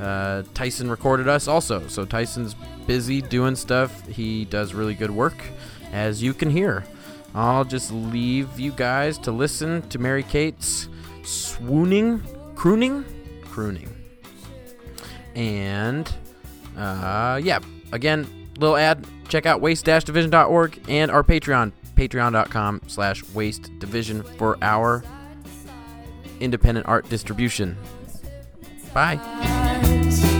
Uh, Tyson recorded us also, so Tyson's busy doing stuff. He does really good work, as you can hear. I'll just leave you guys to listen to Mary Kate's swooning, crooning, crooning. And uh, yeah, again, little ad. Check out waste-division.org and our Patreon, patreon.com slash waste division for our independent art distribution. Bye. Eyes